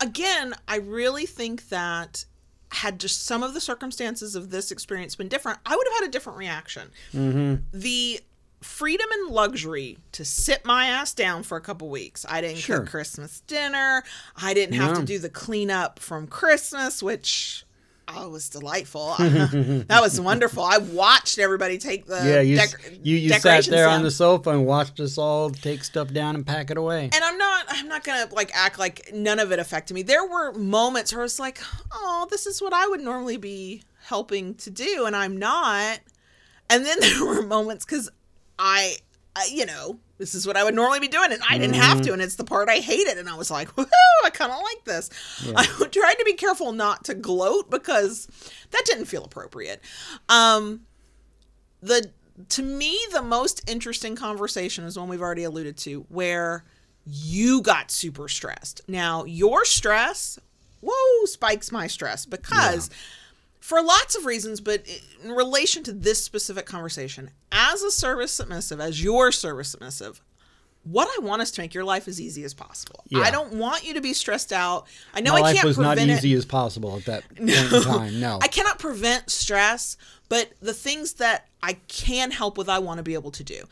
again, I really think that had just some of the circumstances of this experience been different, I would have had a different reaction. Mm-hmm. The freedom and luxury to sit my ass down for a couple weeks. I didn't Sure. cook Christmas dinner. I didn't have to do the cleanup from Christmas, which. Oh, was delightful. that was wonderful. I watched everybody take the yeah, you dec- you, you sat there down. on the sofa and watched us all take stuff down and pack it away. and I'm not I'm not gonna like act like none of it affected me. There were moments where I was like, oh, this is what I would normally be helping to do, and I'm not. And then there were moments because I, I, you know, this is what I would normally be doing, and I didn't have to, and it's the part I hated, and I was like, woohoo, I kind of like this. I tried to be careful not to gloat because that didn't feel appropriate. Um, the to me the most interesting conversation is one we've already alluded to where you got super stressed now your stress whoa spikes my stress because for lots of reasons but in relation to this specific conversation as a service submissive as your service submissive what I want is to make your life as easy as possible. Yeah. I don't want you to be stressed out. I know My I life can't was not prevent it. easy as possible at that point in time. No, I cannot prevent stress, but the things that I can help with, I want to be able to do.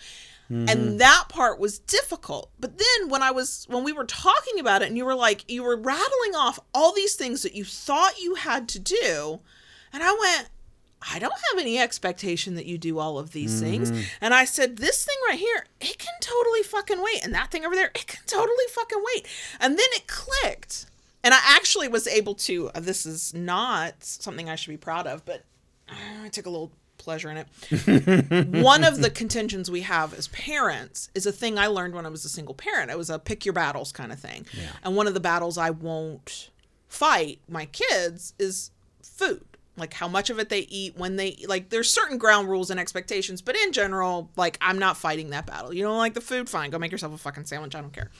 Mm-hmm. And that part was difficult. But then when I was, when we were talking about it and you were like, you were rattling off all these things that you thought you had to do. And I went, I don't have any expectation that you do all of these things. Mm-hmm. And I said, this thing right here, it can totally fucking wait. And that thing over there, it can totally fucking wait. And then it clicked. And I actually was able to, uh, this is not something I should be proud of, but uh, I took a little pleasure in it. One of the contentions we have as parents is a thing I learned when I was a single parent. It was a pick your battles kind of thing. Yeah. And one of the battles I won't fight my kids is food. Like how much of it they eat, when they like. There's certain ground rules and expectations, but in general, like I'm not fighting that battle. You don't like the food, fine. Go make yourself a fucking sandwich. I don't care.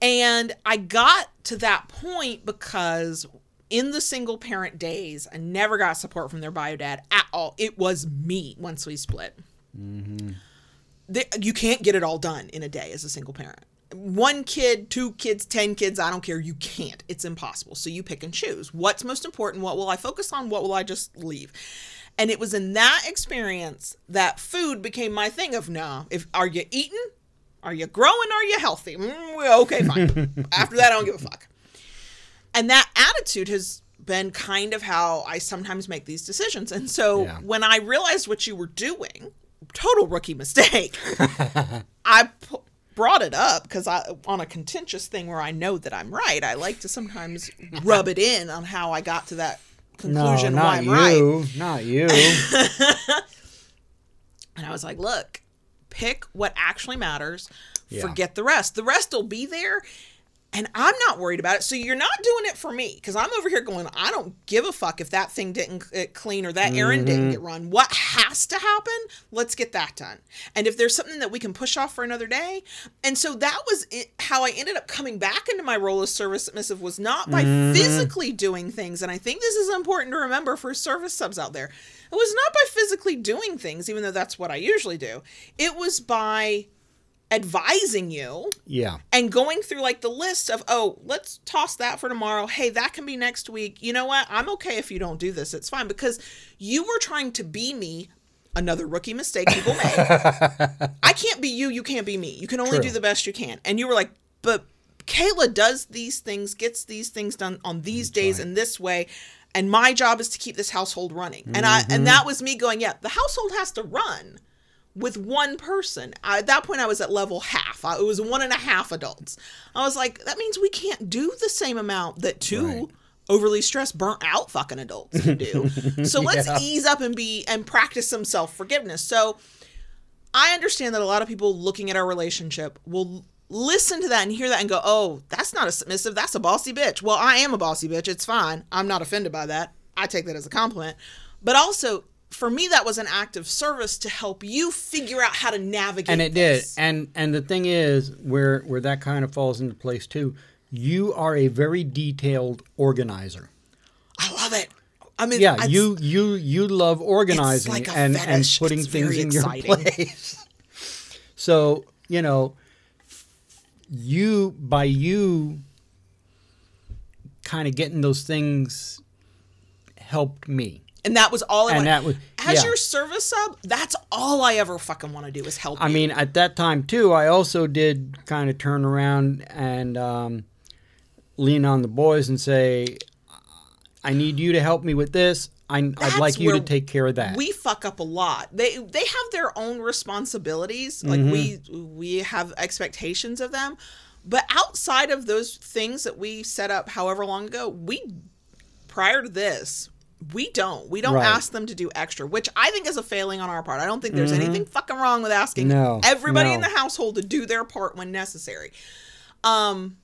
And I got to that point because in the single parent days, I never got support from their bio dad at all. It was me once we split. Mm-hmm. The- you can't get it all done in a day as a single parent. One kid, two kids, 10 kids, I don't care. You can't. It's impossible. So you pick and choose. What's most important? What will I focus on? What will I just leave? And it was in that experience that food became my thing of no, if are you eating? Are you growing? Are you healthy? Mm, okay, fine. After that, I don't give a fuck. And that attitude has been kind of how I sometimes make these decisions. And so Yeah. when I realized what you were doing, total rookie mistake, I brought it up because I on a contentious thing where I know that I'm right. I like to sometimes rub it in on how I got to that no, conclusion why not I'm right. you, not you. And I was like, look, pick what actually matters, Yeah. forget the rest. The rest will be there. And I'm not worried about it. So you're not doing it for me because I'm over here going, I don't give a fuck if that thing didn't get eh, clean or that errand didn't get mm-hmm. run. What has to happen? Let's get that done. And if there's something that we can push off for another day. And so that was it, how I ended up coming back into my role as service submissive was not by mm-hmm. physically doing things. And I think this is important to remember for service subs out there. It was not by physically doing things, even though that's what I usually do. It was by advising you Yeah. and going through like the list of oh let's toss that for tomorrow. Hey that can be next week. You know what? I'm okay if you don't do this. It's fine. Because you were trying to be me another rookie mistake people make. I can't be you. You can't be me. You can only True. do the best you can. And you were like but kayla does these things gets these things done on these days in this way. And my job is to keep this household running. And i and mm-hmm. that was me going yeah the household has to run with one person. I, at that point, I was at level half. I, it was one and a half adults. I was like, that means we can't do the same amount that two Right. overly stressed, burnt out fucking adults can do. so let's Yeah. ease up and be and practice some self forgiveness. So I understand that a lot of people looking at our relationship will listen to that and hear that and go, "Oh, that's not a submissive. That's a bossy bitch." Well, I am a bossy bitch. It's fine. I'm not offended by that. I take that as a compliment. But also, for me, that was an act of service to help you figure out how to navigate. and it did and and the thing is where where that kind of falls into place too you are a very detailed organizer I love it. I mean, yeah it's- you you you love organizing like and and putting It's things in exciting. your place so you know you by you kind of getting those things helped me and that was all I and wanted. was As yeah. your service sub, that's all I ever fucking want to do is help. I you. mean, at that time too, I also did kind of turn around and um, lean on the boys and say, "I need you to help me with this. I, I'd like you to take care of that." we fuck up a lot. They they have their own responsibilities. Like we Mm-hmm. we have expectations of them. But outside of those things that we set up however long ago, we prior to this, we don't. We don't Right. ask them to do extra, which I think is a failing on our part. I don't think there's anything fucking wrong with asking Mm-hmm. No, everybody no. in the household to do their part when necessary. Um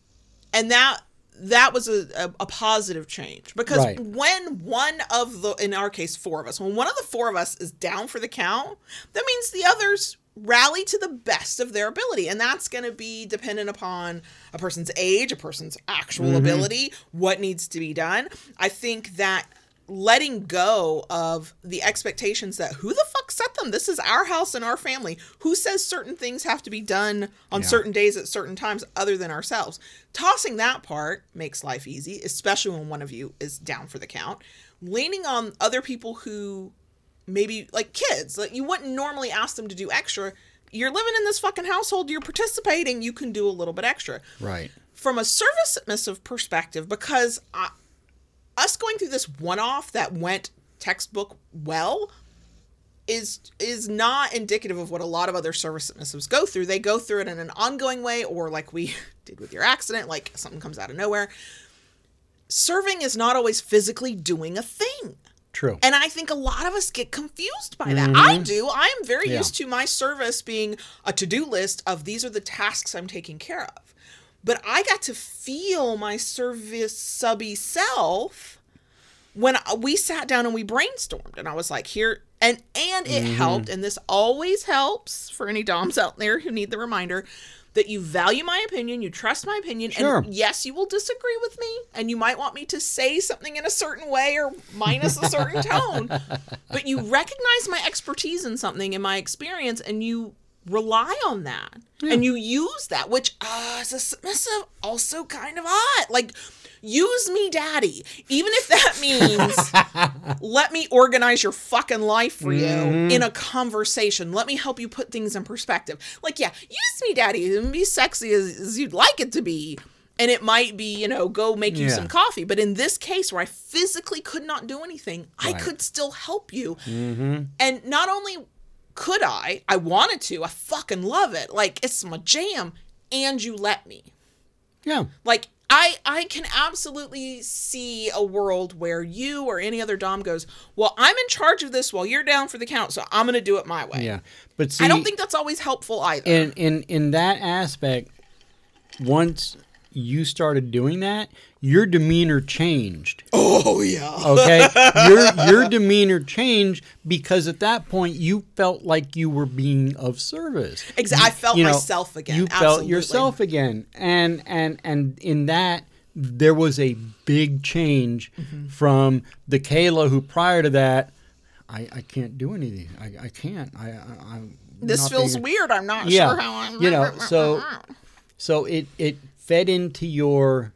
and that that was a, a, a positive change because Right. when one of the in our case four of us when one of the four of us is down for the count that means the others rally to the best of their ability and that's going to be dependent upon a person's age a person's actual Mm-hmm. ability what needs to be done i think that letting go of the expectations that who the fuck set them? This is our house and our family. Who says certain things have to be done on Yeah. certain days at certain times other than ourselves? Tossing that part makes life easy especially when one of you is down for the count. Leaning on other people who maybe like kids like you wouldn't normally ask them to do extra. You're living in this fucking household you're participating you can do a little bit extra. Right. from a service submissive perspective because I, us going through this one-off that went textbook well is is not indicative of what a lot of other service submissives go through they go through it in an ongoing way or like we did with your accident like something comes out of nowhere serving is not always physically doing a thing True. and I think a lot of us get confused by that. I do. I am very Mm-hmm. Yeah. used to my service being a to do list of these are the tasks I'm taking care of. But I got to feel my service subby self when we sat down and we brainstormed. And I was like, here, and and it Mm-hmm. helped. And this always helps for any DOMs out there who need the reminder that you value my opinion, you trust my opinion, Sure. and yes, you will disagree with me, and you might want me to say something in a certain way or minus a certain tone, but you recognize my expertise in something in my experience, and you rely on that, and you use that, which uh, as a submissive also kind of odd, like. Use me, daddy. Even if that means let me organize your fucking life for you in a conversation. Let me help you put things in perspective. Like, yeah, use me, daddy, and be sexy as, as you'd like it to be. And it might be, you know, go make you Yeah. some coffee. But in this case where I physically could not do anything, I could still help you. And not only could I, I wanted to, I fucking love it. Like, it's my jam. And you let me. Yeah. Like, I I can absolutely see a world where you or any other dom goes, "Well, I'm in charge of this while you're down for the count, so I'm going to do it my way." Yeah, but see, I don't think that's always helpful either. in in in that aspect, once you started doing that, your demeanor changed. oh yeah. Okay, your your demeanor changed because at that point you felt like you were being of service. Exactly. I felt You know, myself again. You Absolutely. felt yourself again, and and and in that there was a big change Mm-hmm. from the Kayla who prior to that. I, I can't do anything. I, I can't. I, I I'm This feels being- weird. I'm not Yeah. sure how I'm. You know, so- So it it fed into your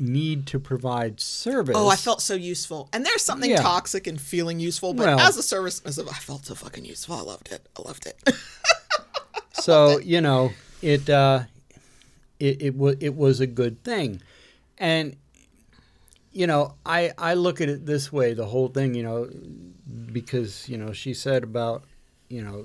need to provide service. Oh, I felt so useful. And there's something Yeah. toxic in feeling useful, but Well- as a service missive, I felt so fucking useful. I loved it. I loved it. so you know it uh it it was it was a good thing and you know i i look at it this way the whole thing you know because you know she said about you know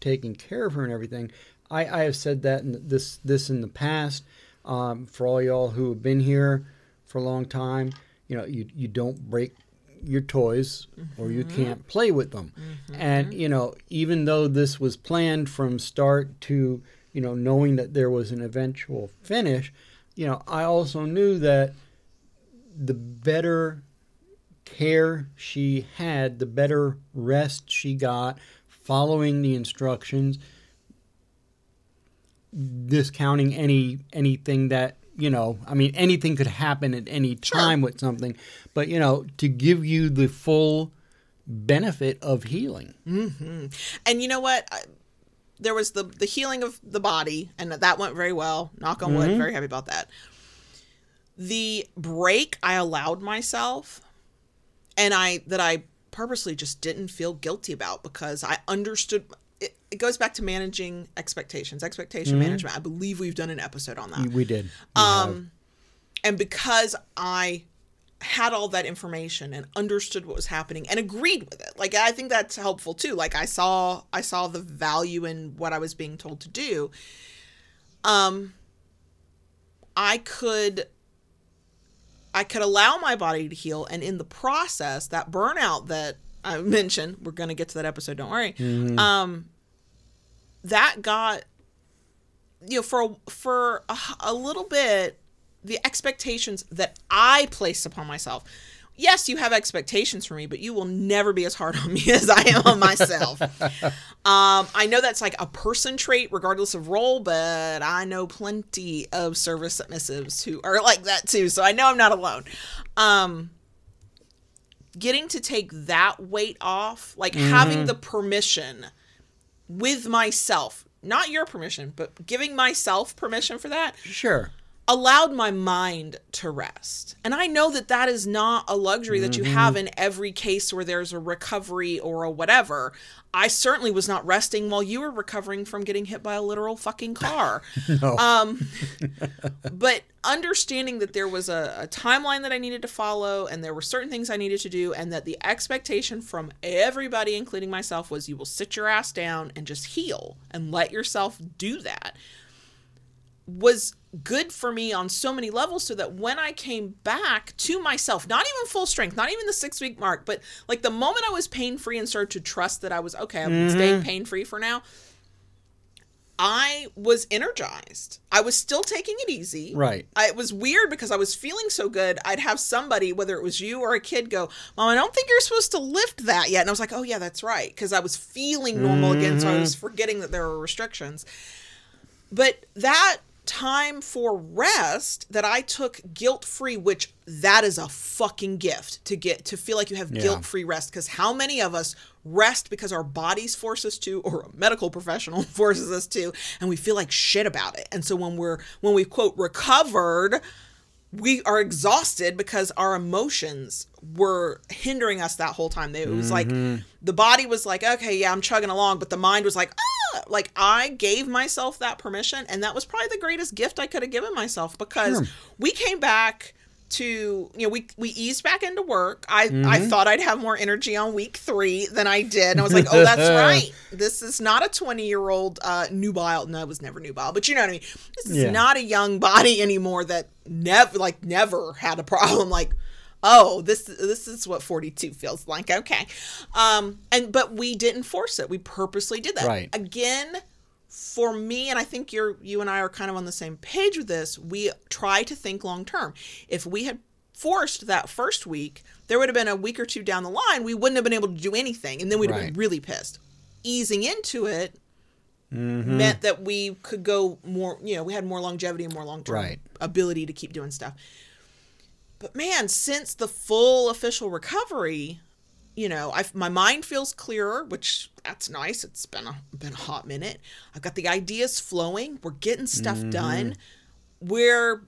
taking care of her and everything i i have said that in this this in the past um for all y'all who have been here for a long time you know you you don't break your toys or you can't play with them. And you know even though this was planned from start to you know knowing that there was an eventual finish you know i also knew that the better care she had the better rest she got following the instructions discounting any anything that you know i mean anything could happen at any time with something but you know to give you the full benefit of healing mm-hmm. and you know what? I, there was the the healing of the body, and that went very well. Knock on wood. Mm-hmm. Very happy about that. The break I allowed myself, and I that I purposely just didn't feel guilty about because I understood. It, goes back to managing expectations, expectation management. I believe we've done an episode on that. we did We. Um, and because I had all that information and understood what was happening and agreed with it, like I think that's helpful too. Like I saw, I saw the value in what I was being told to do. Um, I could, I could allow my body to heal, and in the process, that burnout that I mentioned, we're gonna get to that episode. Don't worry. Um, that got you know for for a, a little bit the expectations that I placed upon myself. Yes, you have expectations for me, but you will never be as hard on me as I am on myself. um, I know that's like a person trait, regardless of role, but I know plenty of service submissives who are like that too. So I know I'm not alone. Um, getting to take that weight off, like having the permission with myself, not your permission, but giving myself permission for that, sure allowed my mind to rest. And I know that that is not a luxury that you have in every case where there's a recovery or a whatever. I certainly was not resting while you were recovering from getting hit by a literal fucking car. Um but understanding that there was a, a timeline that I needed to follow and there were certain things I needed to do and that the expectation from everybody including myself was you will sit your ass down and just heal and let yourself do that was good for me on so many levels so that when I came back to myself, not even full strength, not even the six week mark, but like the moment I was pain free and started to trust that I was okay, I'm mm-hmm. staying pain free for now, I was energized. I was still taking it easy. right I, it was weird because I was feeling so good. I'd have somebody, whether it was you or a kid, go, Mom, I don't think you're supposed to lift that yet. And I was like, Oh, yeah, that's right. Because I was feeling normal again. So I was mm-hmm. forgetting that there were restrictions. But that time for rest that I took guilt free, which that is a fucking gift to get to feel like you have Yeah. guilt free rest. Because how many of us rest because our bodies force us to, or a medical professional forces us to, and we feel like shit about it. And so when we're when we quote recovered, we are exhausted because our emotions were hindering us that whole time. It was like the body was like, okay, yeah, I'm chugging along, but the mind was like, ah, like I gave myself that permission, and that was probably the greatest gift I could have given myself because Sure. we came back to you know we we eased back into work. I I thought I'd have more energy on week three than I did, and I was like, oh, that's right. This is not a twenty year old uh, nubile. No, it was never nubile, but you know what I mean. This is Yeah. not a young body anymore that never like never had a problem. Like, oh, this this is what forty two feels like. Okay, um, and but we didn't force it. We purposely did that. Right. Again, for me and i think you're you and i are kind of on the same page with this we try to think long term if we had forced that first week there would have been a week or two down the line we wouldn't have been able to do anything and then we'd have been really pissed easing into it Mm-hmm. meant that we could go more you know we had more longevity and more long term Right. ability to keep doing stuff but man since the full official recovery you know, I my mind feels clearer, which that's nice. It's been a been a hot minute. I've got the ideas flowing. We're getting stuff done. Mm-hmm. We're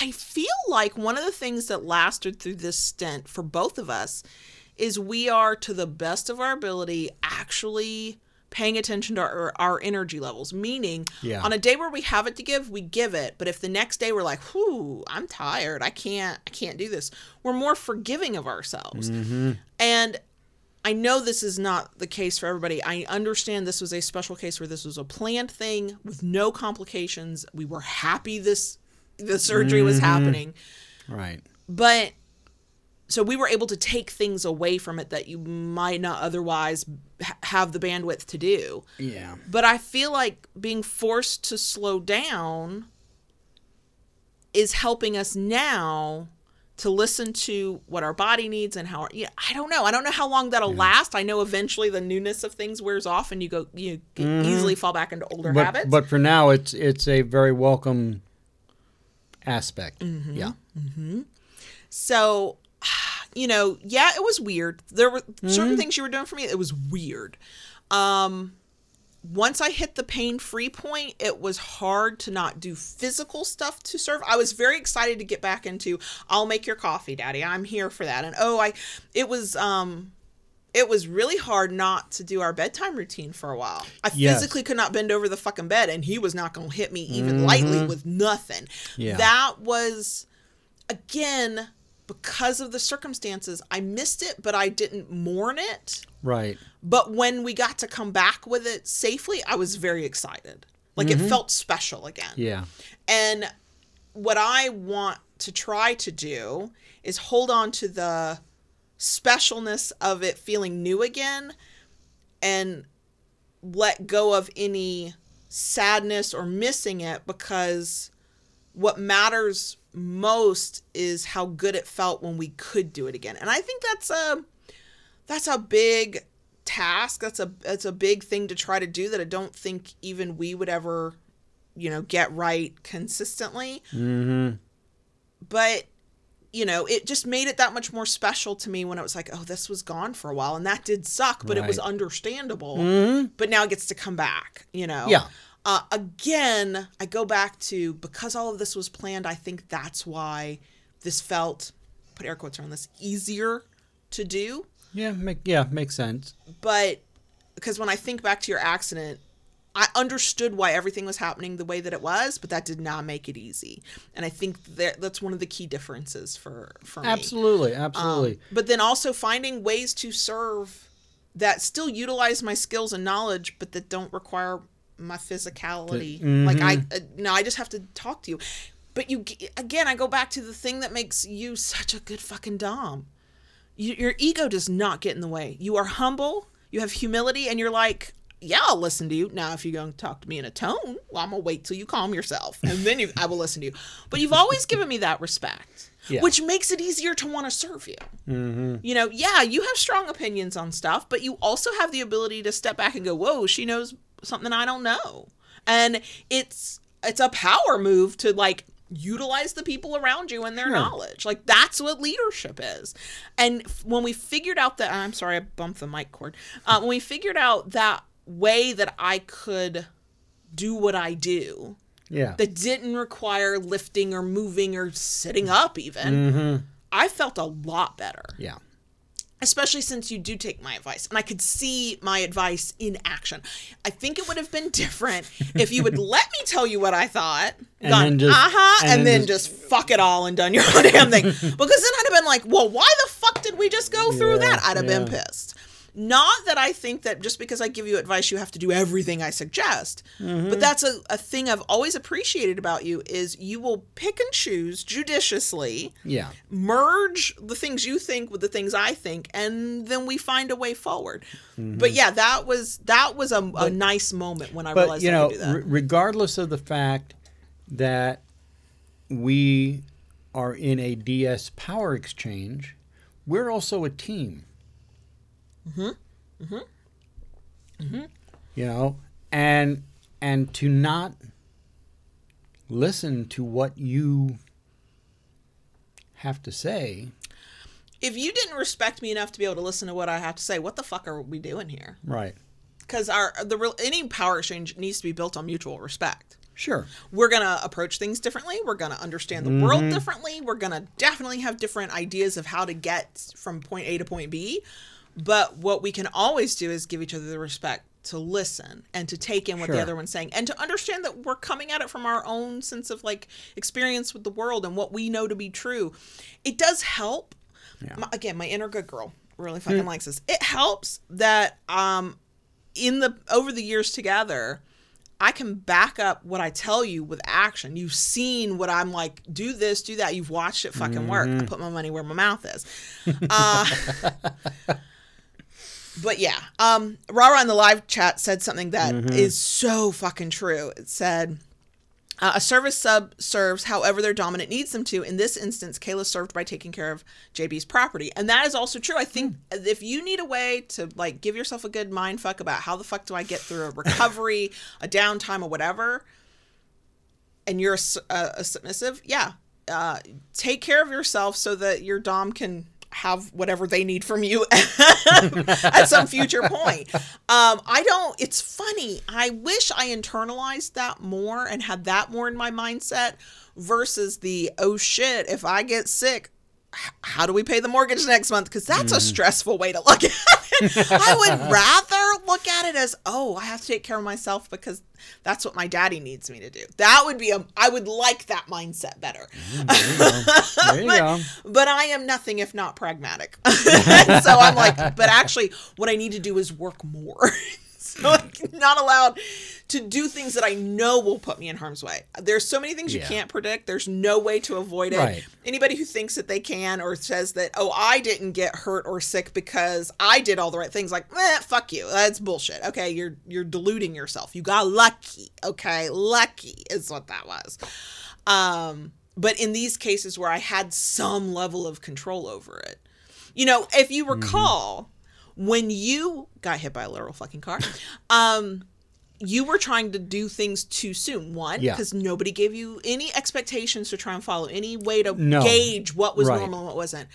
I feel like one of the things that lasted through this stint for both of us is we are to the best of our ability actually paying attention to our, our energy levels meaning Yeah. on a day where we have it to give we give it but if the next day we're like whoo i'm tired i can't i can't do this we're more forgiving of ourselves mm-hmm. and I know this is not the case for everybody. I understand this was a special case where this was a planned thing with no complications. We were happy this the surgery was mm-hmm. happening. Right. But so we were able to take things away from it that you might not otherwise ha- have the bandwidth to do. Yeah. But I feel like being forced to slow down is helping us now to listen to what our body needs and how our, yeah, I don't know. I don't know how long that'll last. I know eventually the newness of things wears off and you go you can easily fall back into older But habits. but for now, it's it's a very welcome aspect. Mm-hmm. Yeah. So, you know, yeah, it was weird. There were certain things you were doing for me. It was weird. Um, once I hit the pain free point, it was hard to not do physical stuff to serve. I was very excited to get back into I'll make your coffee, daddy. I'm here for that. And oh, I it was um it was really hard not to do our bedtime routine for a while. I Yes. physically could not bend over the fucking bed and he was not going to hit me even lightly with nothing. Yeah. That was again because of the circumstances. I missed it, but I didn't mourn it. Right. But when we got to come back with it safely, I was very excited. Like it mm-hmm. felt special again. Yeah. And what I want to try to do is hold on to the specialness of it feeling new again and let go of any sadness or missing it because what matters most is how good it felt when we could do it again. And I think that's a that's a big task. That's a that's a big thing to try to do that I don't think even we would ever, you know, get right consistently. Mm-hmm. But you know, it just made it that much more special to me when it was like, oh, this was gone for a while, and that did suck, but it was understandable. Mm-hmm. But now it gets to come back. You know. Yeah. Uh, again, I go back to because all of this was planned. I think that's why this felt put air quotes around this easier to do. Yeah. Make yeah makes sense. But because when I think back to your accident, I understood why everything was happening the way that it was, but that did not make it easy. And I think that that's one of the key differences for for me. Absolutely. Um, Absolutely. but then also finding ways to serve that still utilize my skills and knowledge, but that don't require my physicality. Like I, uh, no, I just have to talk to you. But you again, I go back to the thing that makes you such a good fucking dom. You, your ego does not get in the way. You are humble. You have humility, and you're like, yeah, I'll listen to you. Now, if you're going to talk to me in a tone, well, I'm gonna wait till you calm yourself, and then you, I will listen to you. But you've always given me that respect, Yeah. which makes it easier to want to serve you. You know, yeah, you have strong opinions on stuff, but you also have the ability to step back and go, "Whoa, she knows something I don't know," and it's it's a power move to like utilize the people around you and their Sure. knowledge. Like that's what leadership is. And f- when we figured out that, I'm sorry, I bumped the mic cord. Uh, when we figured out that way that I could do what I do, Yeah. that didn't require lifting or moving or sitting up even Mm-hmm. i felt a lot better Yeah. Especially since you do take my advice and i could see my advice in action. I think it would have been different if you would let me tell you what i thought And gone, then just- uh-huh and, and then then just fuck it all and done your own damn thing. Because then i'd have been like well why the fuck did we just go through Yeah, that? I'd have been pissed not that I think that just because I give you advice, you have to do everything I suggest. Mm-hmm. But that's a, a thing I've always appreciated about you is you will pick and choose judiciously Yeah. merge the things you think with the things I think, and then we find a way forward. Mm-hmm. But yeah, that was that was a, a nice moment when I But realized you I know, could do that. re- regardless of the fact that we are in a DS power exchange, we're also a team. Mm-hmm. Mm-hmm. Mm-hmm. You know, and and to not listen to what you have to say, if you didn't respect me enough to be able to listen to what I have to say, what the fuck are we doing here? right? Because our the real any power exchange needs to be built on mutual respect. Sure. we're going to approach things differently. We're going to understand the world differently. We're going to definitely have different ideas of how to get from point A to point B. But what we can always do is give each other the respect to listen and to take in what the other one's saying and to understand that we're coming at it from our own sense of like experience with the world and what we know to be true. It does help. My- again, my inner good girl really fucking likes this. It helps that um in the over the years together, I can back up what I tell you with action. You've seen what I'm like, do this, do that. You've watched it fucking work. I put my money where my mouth is. Uh, but yeah, um, Rara in the live chat said something that is so fucking true. It said, uh, a service sub serves however their dominant needs them to. In this instance, Kayla served by taking care of JB's property. And that is also true. I think if you need a way to like give yourself a good mind fuck about how the fuck do I get through a recovery, a downtime, or whatever, and you're a, a- a submissive, yeah, uh, take care of yourself so that your dom can have whatever they need from you at some future point. Um, I don't. It's funny. I wish I internalized that more and had that more in my mindset versus the oh shit. If I get sick, how do we pay the mortgage next month? Because that's a stressful way to look at it. I would rather look at it as oh, I have to take care of myself because that's what my daddy needs me to do. That would be a. I would like that mindset better. Mm, there you go. But I am nothing if not pragmatic. so I'm like, but actually, what I need to do is work more. so I'm not allowed to do things that I know will put me in harm's way. There's so many things you Yeah. can't predict. There's no way to avoid it. Right. Anybody who thinks that they can or says that, oh, I didn't get hurt or sick because I did all the right things, like, eh, fuck you. That's bullshit. Okay, you're you're deluding yourself. You got lucky. Okay, lucky is what that was. Um, but in these cases where I had some level of control over it, you know, if you Mm-hmm. When you got hit by a literal fucking car, um, you were trying to do things too soon. One, Yeah. because nobody gave you any expectations to try and follow, any way to No. gauge what was Right. normal and what wasn't.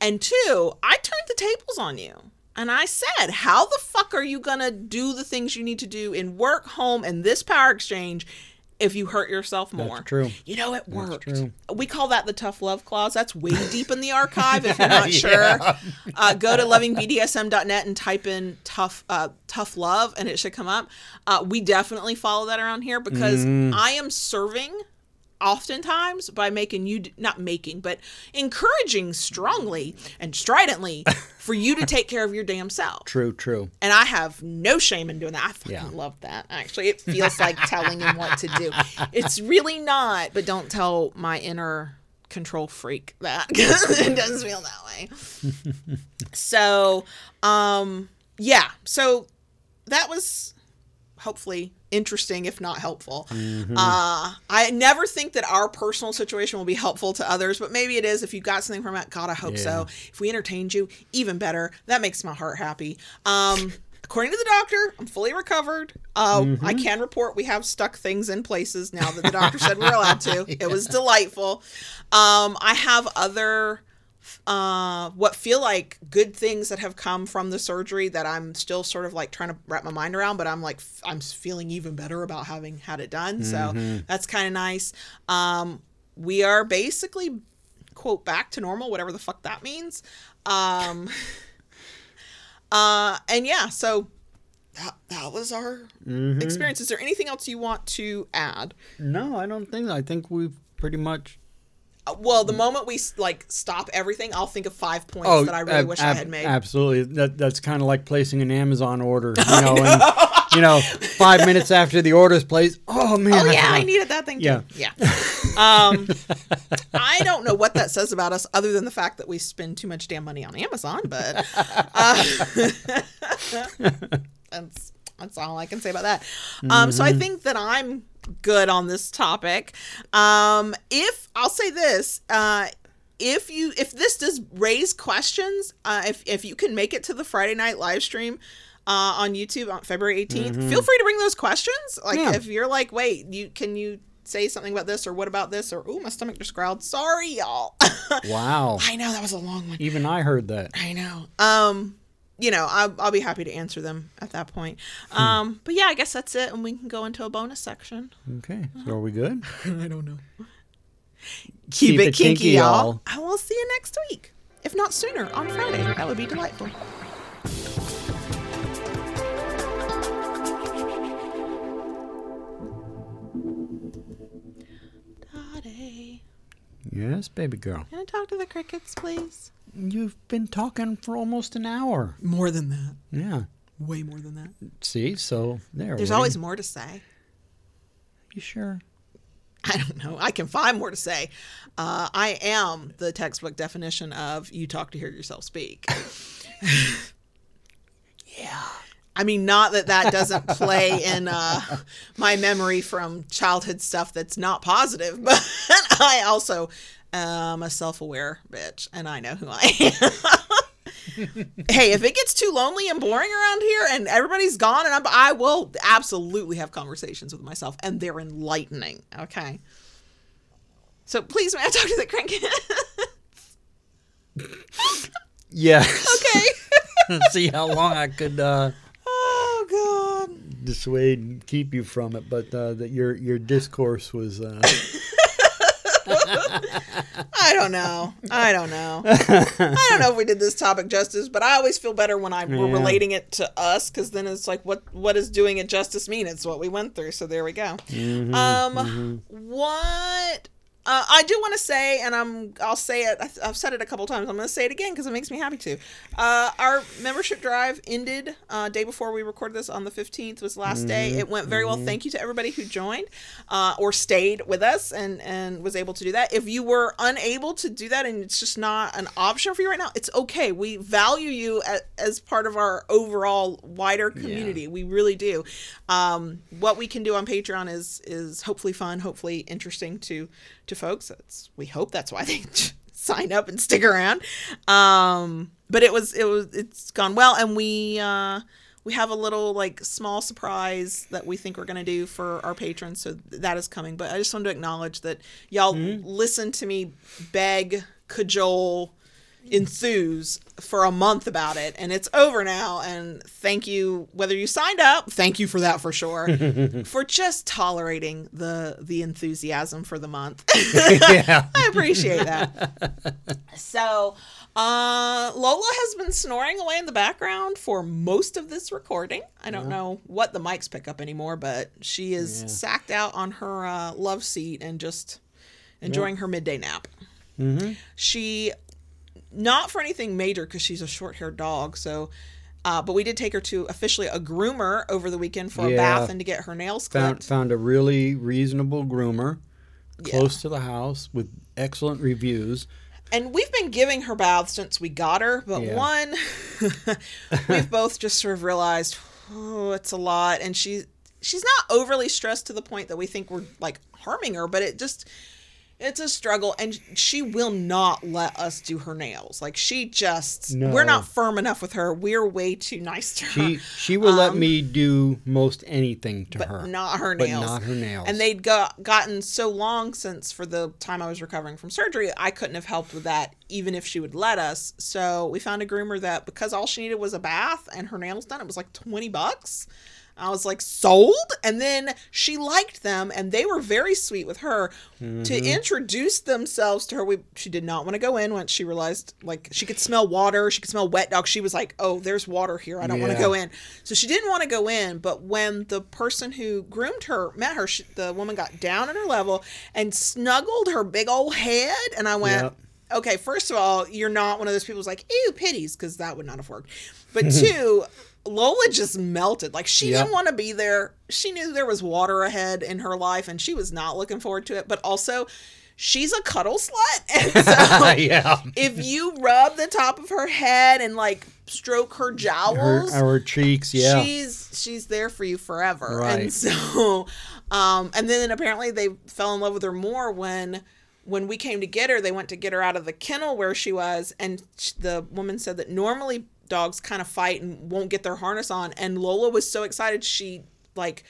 And two, I turned the tables on you. And I said, How the fuck are you going to do the things you need to do in work, home, and this power exchange if you hurt yourself more? That's true. You know, it worked. We call that the tough love clause. That's way deep in the archive if you're not sure. Uh, go to lovingbdsm.net and type in tough uh, tough love and it should come up. Uh, we definitely follow that around here because I am serving oftentimes by making you not making but encouraging strongly and stridently for you to take care of your damn self True, true. and I have no shame in doing that. I fucking Yeah. love that. Actually, it feels like telling him what to do. It's really not, but don't tell my inner control freak that it does feel that way. so, um, yeah. So that was hopefully interesting, if not helpful. Uh, I never think that our personal situation will be helpful to others, but maybe it is. If you got something from it, God, I hope so. If we entertained you, even better. That makes my heart happy. Um, according to the doctor, I'm fully recovered. Uh, I can report we have stuck things in places now that the doctor said we're allowed to. It was delightful. Um, I have other uh, what feel like good things that have come from the surgery that I'm still sort of like trying to wrap my mind around, but I'm like, f- I'm feeling even better about having had it done. So that's kind of nice. Um, we are basically, quote, back to normal, whatever the fuck that means. Um, Uh, and yeah, so that, that was our experience. Is there anything else you want to add? No, I don't think. I think we've pretty much. Well, the moment we like stop everything, I'll think of five points that I really Oh, ab- wish I had made. Absolutely. That that's kind of like placing an Amazon order. You know, and you know, five minutes after the order's placed. Oh man. Oh yeah, I needed that thing. Yeah. Too. Yeah. Um, I don't know what that says about us, other than the fact that we spend too much damn money on Amazon. But uh, that's that's all I can say about that. Um, so I think that I'm good on this topic. Um, if I'll say this. Uh, if you if this does raise questions, uh, if if you can make it to the Friday night live stream uh, on YouTube on February 18th, feel free to bring those questions. Like Yeah. if you're like, wait, you can you say something about this or what about this or oh my stomach just growled. Sorry, y'all. Wow. I know that was a long one. Even I heard that. I know. Um, you know, I'll, I'll be happy to answer them at that point. Um, but yeah, I guess that's it, and we can go into a bonus section. Okay. So are we good? I don't know. Keep Keep, it it kinky, kinky, y'all. y'all. I will see you next week, if not sooner, on Friday. That would be delightful. Dottie, Yes, baby girl. can I talk to the crickets, please? You've been talking for almost an hour. More than that. Yeah. Way more than that. See, so there. There's what always more to say. You sure? I don't know. I can find more to say. Uh, I am the textbook definition of you talk to hear yourself speak. Yeah. I mean, not that that doesn't play in uh, my memory from childhood stuff that's not positive, but I also am a self aware bitch and I know who I am. hey, if it gets too lonely and boring around here and everybody's gone, and I'm, I will absolutely have conversations with myself, and they're enlightening. Okay. So please, may I talk to the cricket? Yeah. okay. See how long I could uh, oh God. dissuade and keep you from it, but uh, that your your discourse was. Uh, I don't know. I don't know. I don't know if we did this topic justice, but I always feel better when I we're Yeah. relating it to us because then it's like, what what does doing it justice mean? It's what we went through. So there we go. Mm-hmm, um, what? Uh, I do want to say, and I'm I'll say it. I've said it a couple times. I'm going to say it again because it makes me happy to. Uh, our membership drive ended uh, day before we recorded this on the 15th was the last day. Mm-hmm, It went very well. Thank you to everybody who joined uh, or stayed with us and and was able to do that. If you were unable to do that and it's just not an option for you right now, it's okay. We value you as, as part of our overall wider community. We really do. Um, what we can do on Patreon is is hopefully fun, hopefully interesting to to folks. That's we hope that's why they sign up and stick around. Um, but it was it was it's gone well, and we uh, we have a little like small surprise that we think we're gonna do for our patrons. So that is coming. But I just wanted to acknowledge that y'all listen to me beg, cajole, enthuse for a month about it and it's over now and thank you whether you signed up thank you for that for sure for just tolerating the the enthusiasm for the month yeah. i appreciate that so uh lola has been snoring away in the background for most of this recording i don't know what the mics pick up anymore but she is Yeah. sacked out on her uh, love seat and just enjoying her midday nap Mm-hmm. she not for anything major because she's a short-haired dog so uh, but we did take her to officially a groomer over the weekend for a bath and to get her nails Found clipped found a really reasonable groomer close to the house with excellent reviews. and we've been giving her baths since we got her but Yeah. one we've both just sort of realized oh it's a lot and she she's not overly stressed to the point that we think we're like harming her but it just it's a struggle and she will not let us do her nails like she just No. we're not firm enough with her we're way too nice to her She she will let um, me do most anything to but her, not her nails but not her nails. and they'd got gotten so long since for the time I was recovering from surgery, I couldn't have helped with that even if she would let us. So we found a groomer that because all she needed was a bath and her nails done, it was like twenty bucks. I was like, sold? And then she liked them and they were very sweet with her to mm-hmm. introduce themselves to her. We she did not want to go in once she realized like she could smell water, she could smell wet dog. She was like, "Oh, there's water here. I don't want to go in." So she didn't want to go in, but when the person who groomed her met her, she, the woman got down at her level and snuggled her big old head and I went, Yep. okay, first of all, you're not one of those people who's like, ew, pities, because that would not have worked. But two, Lola just melted. Like she Yep. didn't want to be there. She knew there was water ahead in her life and she was not looking forward to it. But also, she's a cuddle slut. And so yeah. if you rub the top of her head and like stroke her Her, jowls, our cheeks, yeah. she's she's there for you forever Right. and so um and then apparently they fell in love with her more when when we came to get her they went to get her out of the kennel where she was and the woman said that normally dogs kind of fight and won't get their harness on and lola was so excited she like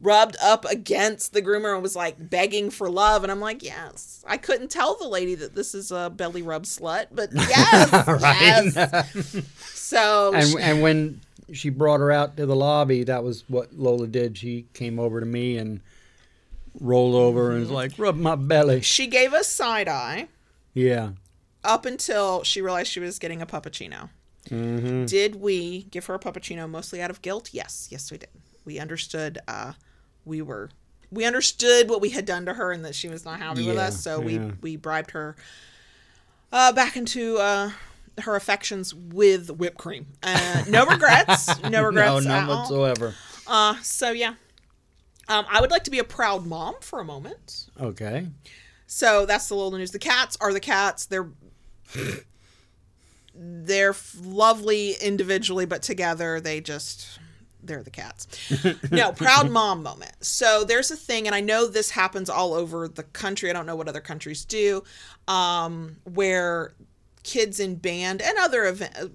rubbed up against the groomer and was like begging for love and i'm like yes i couldn't tell the lady that this is a belly rub slut but yes, yes. so and she- and when she brought her out to the lobby, that was what Lola did. She came over to me and rolled over and was Mm-hmm. like, "Rub my belly." she gave us side eye Yeah. up until she realized she was getting a puppuccino. Hmm Did we give her a puppuccino mostly out of guilt? Yes, yes, we did. We understood. Uh, we were we understood what we had done to her and that she was not happy with us. So we yeah. we bribed her uh, back into uh, her affections with whipped cream. Uh, no regrets. No regrets. no, at none all. whatsoever. Uh, so yeah. Um, I would like to be a proud mom for a moment. Okay. So that's the little news. The cats are the cats. They're they're lovely individually, but together they just they're the cats. no, proud mom moment. So there's a thing, and I know this happens all over the country. I don't know what other countries do, um, where kids in band and other event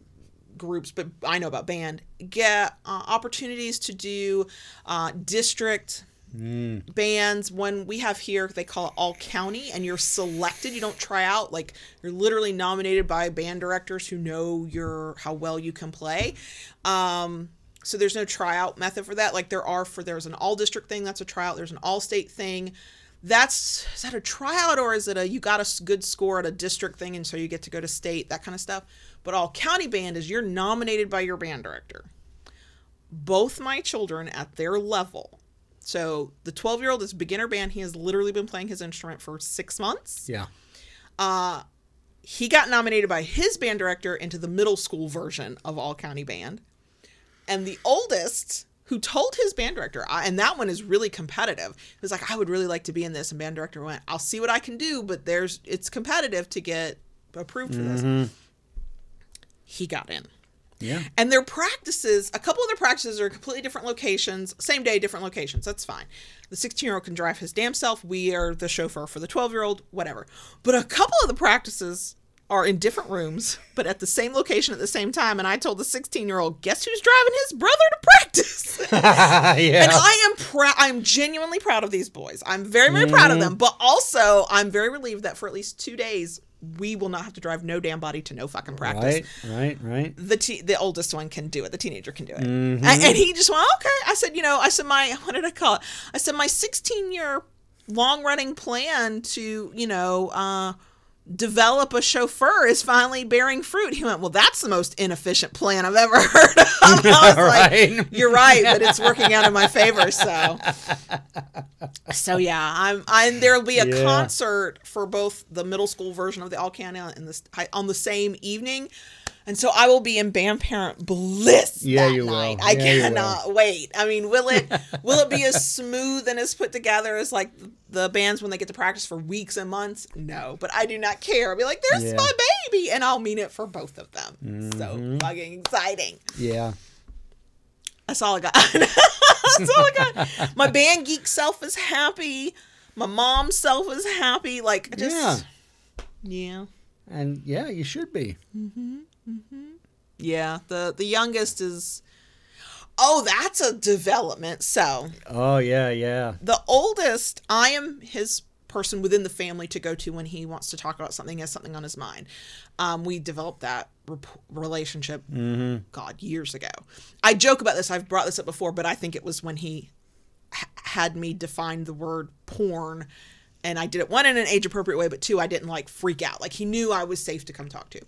groups, but I know about band get uh, opportunities to do uh, district bands when we have here they call it all county and you're selected. You don't try out. Like you're literally nominated by band directors who know your how well you can play. Um so there's no tryout method for that. Like there are for there's an all district thing that's a tryout. There's an all state thing. That's is that a tryout or is it a you got a good score at a district thing and so you get to go to state that kind of stuff? But all county band is you're nominated by your band director. Both my children at their level so the 12 year old is beginner band. He has literally been playing his instrument for six months. Yeah. Uh, he got nominated by his band director into the middle school version of all county band. And the oldest who told his band director I- and that one is really competitive. He was like i would really like to be in this. And band director went i'll see what i can do but there's it's competitive to get approved for this. Mm-hmm. He got in Yeah. and their practices, a couple of their practices are completely different locations, same day, different locations. That's fine. The 16 year old can drive his damn self. We are the chauffeur for the 12 year old, whatever. But a couple of the practices are in different rooms, but at the same location at the same time. And I told the 16 year old, guess who's driving his brother to practice? yeah. And I am proud. I'm genuinely proud of these boys. I'm very, very proud of mm-hmm. them. But also, I'm very relieved that for at least two days, we will not have to drive no damn body to no fucking practice right. Right. Right. the te- the oldest one can do it. The teenager can do it. And, and he just went, okay. I said, you know, I said my what did I call it? I said my 16 year long running plan to you know uh, develop a chauffeur is finally bearing fruit. He went, well, that's the most inefficient plan I've ever heard of. I was Right. like, you're right, but it's working out in my favor. So, so yeah, I'm. I'm. There'll be a Yeah. concert for both the middle school version of the All County and the on the same evening. And so I will be in band parent bliss Yeah, that you will. night. I Yeah, cannot wait. I mean, will it will it be as smooth and as put together as like the bands when they get to practice for weeks and months? No, but I do not care. I'll be like, "There's Yeah. my baby," and I'll mean it for both of them. Mm-hmm. So fucking exciting. Yeah. That's all I got. That's all I got. My band geek self is happy. My mom self is happy. Like just yeah. Yeah. And yeah, you should be. Yeah. The the youngest is Oh, that's a development. So, Oh yeah, yeah. the oldest, I am his person within the family to go to when he wants to talk about something, has something on his mind. Um, we developed that rep- relationship, God, years ago. I joke about this. I've brought this up before, but I think it was when he h- had me define the word porn. And I did it one in an age appropriate way, but two, I didn't like freak out. Like he knew I was safe to come talk to.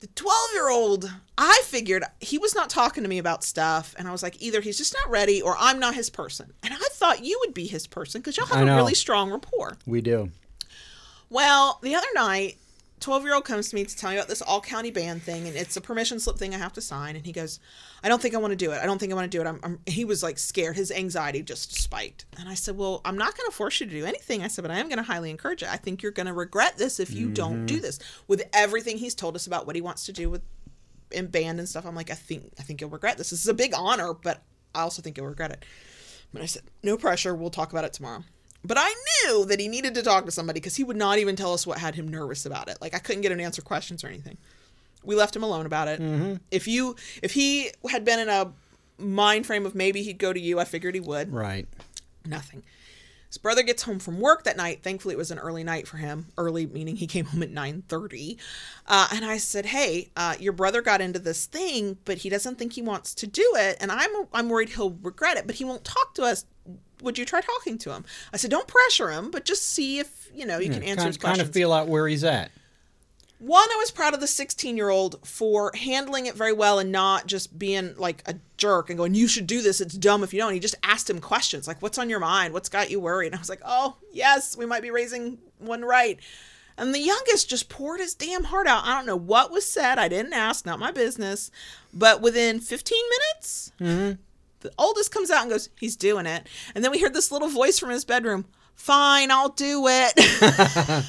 The 12 year old, I figured he was not talking to me about stuff. And I was like, either he's just not ready or I'm not his person. And I thought you would be his person because y'all have a know. really strong rapport. We do. Well, the other night, 12 year old comes to me to tell me about this all county band thing, and it's a permission slip thing I have to sign. And he goes, I don't think I want to do it. I don't think I want to do it. I'm, I'm, he was like scared. His anxiety just spiked. And I said, Well, I'm not going to force you to do anything. I said, But I am going to highly encourage it. I think you're going to regret this if you don't do mm-hmm. this. With everything he's told us about what he wants to do with in band and stuff, I'm like, I think I think you'll regret this. This is a big honor, but I also think you'll regret it. But I said, No pressure. We'll talk about it tomorrow. But I knew that he needed to talk to somebody because he would not even tell us what had him nervous about it. Like I couldn't get him to answer questions or anything. We left him alone about it. If you if he had been in a mind frame of maybe he'd go to you, I figured he would. Right. Nothing. His brother gets home from work that night. Thankfully, it was an early night for him. Early meaning he came home at nine thirty. Uh, and I said, "Hey, uh, your brother got into this thing, but he doesn't think he wants to do it, and I'm I'm worried he'll regret it. But he won't talk to us. Would you try talking to him?" I said, "Don't pressure him, but just see if you know you can answer kind, his kind questions." of feel out where he's at. One, I was proud of the 16 year old for handling it very well and not just being like a jerk and going, You should do this. It's dumb if you don't. He just asked him questions like, What's on your mind? What's got you worried? And I was like, Oh, yes, we might be raising one right. And the youngest just poured his damn heart out. I don't know what was said. I didn't ask, not my business. But within 15 minutes, mm-hmm. The oldest comes out and goes, He's doing it. And then we heard this little voice from his bedroom, Fine, I'll do it.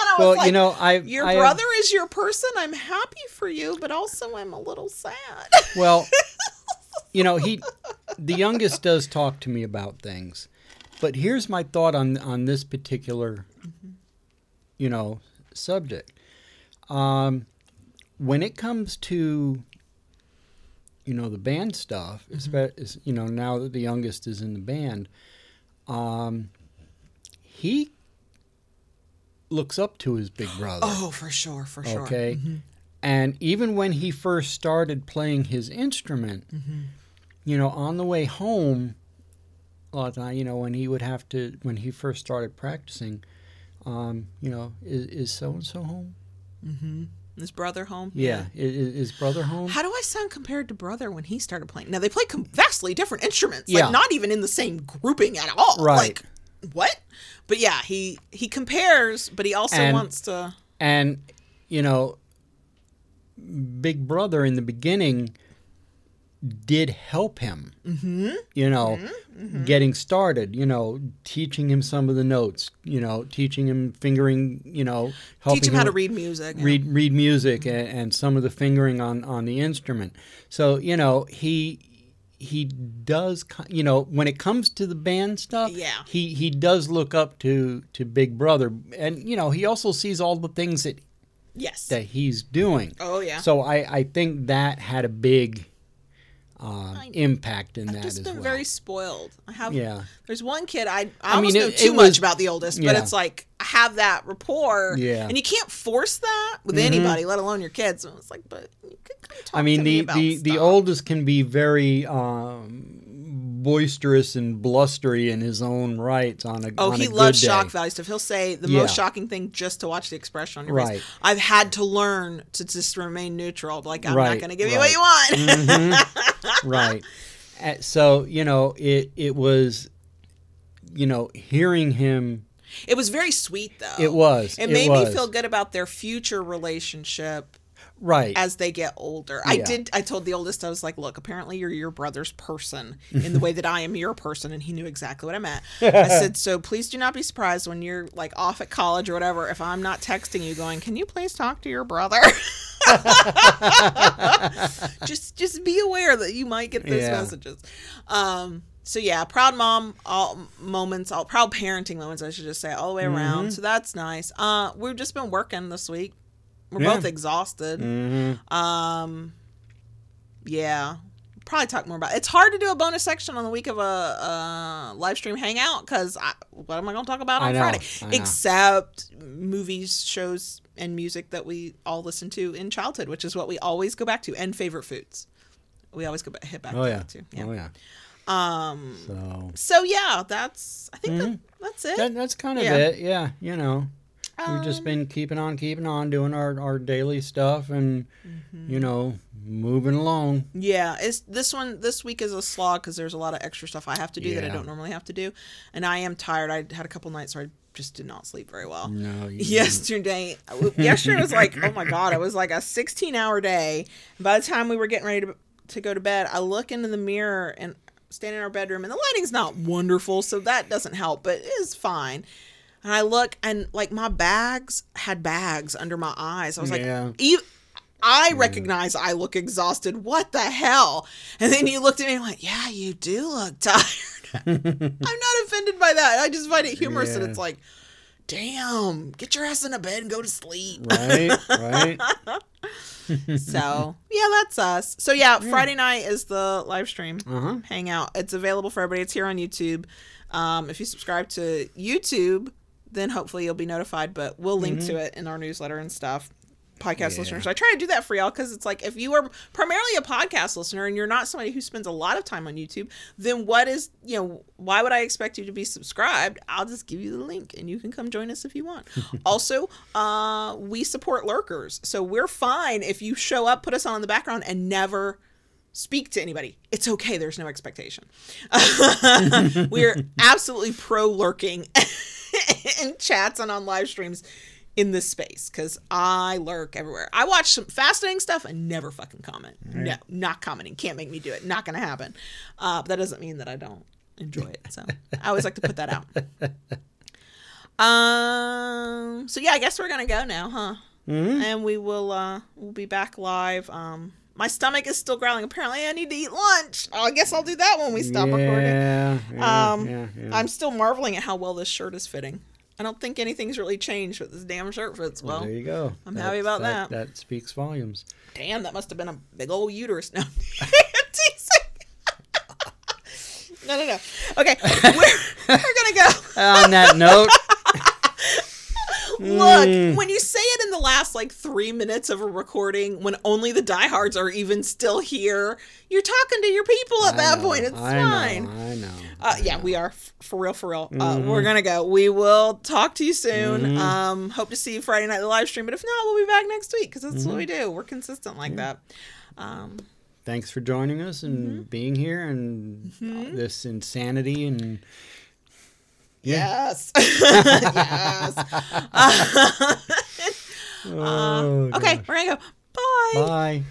And I was Well, you know, I your I brother is your person. I'm happy for you, but also I'm a little sad. Well, you know, he the youngest does talk to me about things. But here's my thought on on this particular you know, subject. Um when it comes to you know, the band stuff, espe- is you know, now that the youngest is in the band, um he looks up to his big brother. oh, for sure, for sure. Mm-hmm. Okay. And even when he first started playing his instrument, Mm-hmm. you know, on the way home, a lot of time, you know, when he would have to, when he first started practicing, um, you know, is so and so home? His brother home. Yeah. Is, is brother home? How do I sound compared to brother when he started playing? Now they play com- vastly different instruments, Yeah. like not even in the same grouping at all. Right. Like what? But yeah, he he compares, but he also And- wants to. And, you know, Big Brother in the beginning did help him, mm-hmm. you know, Mm-hmm. getting started, you know, teaching him some of the notes, you know, teaching him fingering, you know, helping Teach him how to read music. yeah. read read music and, and some of the fingering on on the instrument. So you know he he does you know when it comes to the band stuff. Yeah. he he does look up to to Big Brother, and you know he also sees all the things that Yes. that he's doing. Oh yeah. So I I think that had a big um, impact in I've that just as been well. very spoiled. I have. Yeah. There's one kid I I, I almost mean, know too it much was- about the oldest, but it's like I have that rapport. Yeah. Mm-hmm. And you can't force that with anybody, let alone your kids. And it's like, but you could come talk I mean to me the about the, the oldest can be very um, boisterous and blustery in his own rights on a Oh, on he a loves shock value stuff. He'll say the Yeah. most shocking thing just to watch the expression on your Right. face. I've had to learn to just remain neutral. Like I'm Right, not going to give you what you want. right. Uh, So you know, it it was, you know, hearing him. it was very sweet though. It was. It it made was. me feel good about their future relationship right. as they get older. I did. I told the oldest, I was like, "Look, apparently you're your brother's person in the way that I am your person," and he knew exactly what I meant. I said, "So please do not be surprised when you're like off at college or whatever if I'm not texting you, going, can you please talk to your brother?" just just be aware that you might get those Yeah. messages. Um, so yeah, proud mom all moments, all proud parenting moments. I should just say all the way around. So that's nice. Uh, we've just been working this week. We're Yeah. both exhausted. Mhm. Um, yeah, probably talk more about. It. It's hard to do a bonus section on the week of a, a live stream hangout because what am I going to talk about on know, Friday? Except movies, shows, and music that we all listened to in childhood, which is what we always go back to, and favorite foods. We always go back, hit back Oh to yeah. that too. Yeah. Oh yeah. Um. So So yeah, that's. I think that, that's it. Mm-hmm. that, that's kind of Yeah. it. Yeah. You know, we've just Um, been keeping on, keeping on, doing our our daily stuff, and Mm-hmm. you know, moving along. Yeah, it's this one. This week is a slog because there's a lot of extra stuff I have to do that I don't normally have to do, and I am tired. I had a couple nights where I just did not sleep very well. No. Yesterday, yesterday was like, oh my god, it was like a 16 hour day. By the time we were getting ready to, to go to bed, I look into the mirror and stand in our bedroom, and the lighting's not wonderful, so that doesn't help, but it is fine. And I look, and like my bags had bags under my eyes. I was like, Yeah. "E- I recognize I look exhausted. What the hell? And then you looked at me and went, Yeah, you do look tired. I'm not offended by that. I just find it humorous that it's like, damn, get your ass in a bed and go to sleep. Right. Right. So, yeah, that's us. So, yeah, Friday night is the live stream Uh huh. hangout. It's available for everybody. It's here on YouTube. Um, if you subscribe to YouTube, then hopefully you'll be notified, but we'll link to it in our newsletter and stuff. Podcast Yeah. listeners. I try to do that for y'all because it's like if you are primarily a podcast listener and you're not somebody who spends a lot of time on YouTube, then what is, you know, why would I expect you to be subscribed? I'll just give you the link and you can come join us if you want. also, uh, we support lurkers. So we're fine if you show up, put us on in the background, and never speak to anybody. It's okay. There's no expectation. We're absolutely pro lurking in chats and on live streams in this space because I lurk everywhere. I watch some fascinating stuff and never fucking comment. No, not commenting. Can't make me do it. Not going to happen. Uh, but that doesn't mean that I don't enjoy it. So I always like to put that out. Um. So yeah, I guess we're gonna go now, huh? Mhm. And we will. uh We'll be back live. Um. My stomach is still growling. Apparently, I need to eat lunch. Oh, I guess I'll do that when we stop recording. Yeah. yeah, Um, yeah, yeah. I'm still marveling at how well this shirt is fitting. I don't think anything's really changed, but this damn shirt fits well. there you go. I'm happy about that. That speaks volumes. Damn, that must have been a big old uterus. No, no, no, no. Okay, we're, we're gonna go. On that note, Look, Mm. when you say it in the last like three minutes of a recording, when only the diehards are even still here, you're talking to your people at I that know, point. It's I fine. Know, I know. Uh, yeah, we are f- for real, for real. Uh, we're gonna go. We will talk to you soon. Um, hope to see you Friday night the live stream, but if not, we'll be back next week because that's what we do. We're consistent like that. Um, Thanks for joining us and Mm-hmm. being here and this insanity and Yes, yes. Uh, oh, okay, we're gonna go. Bye. Bye.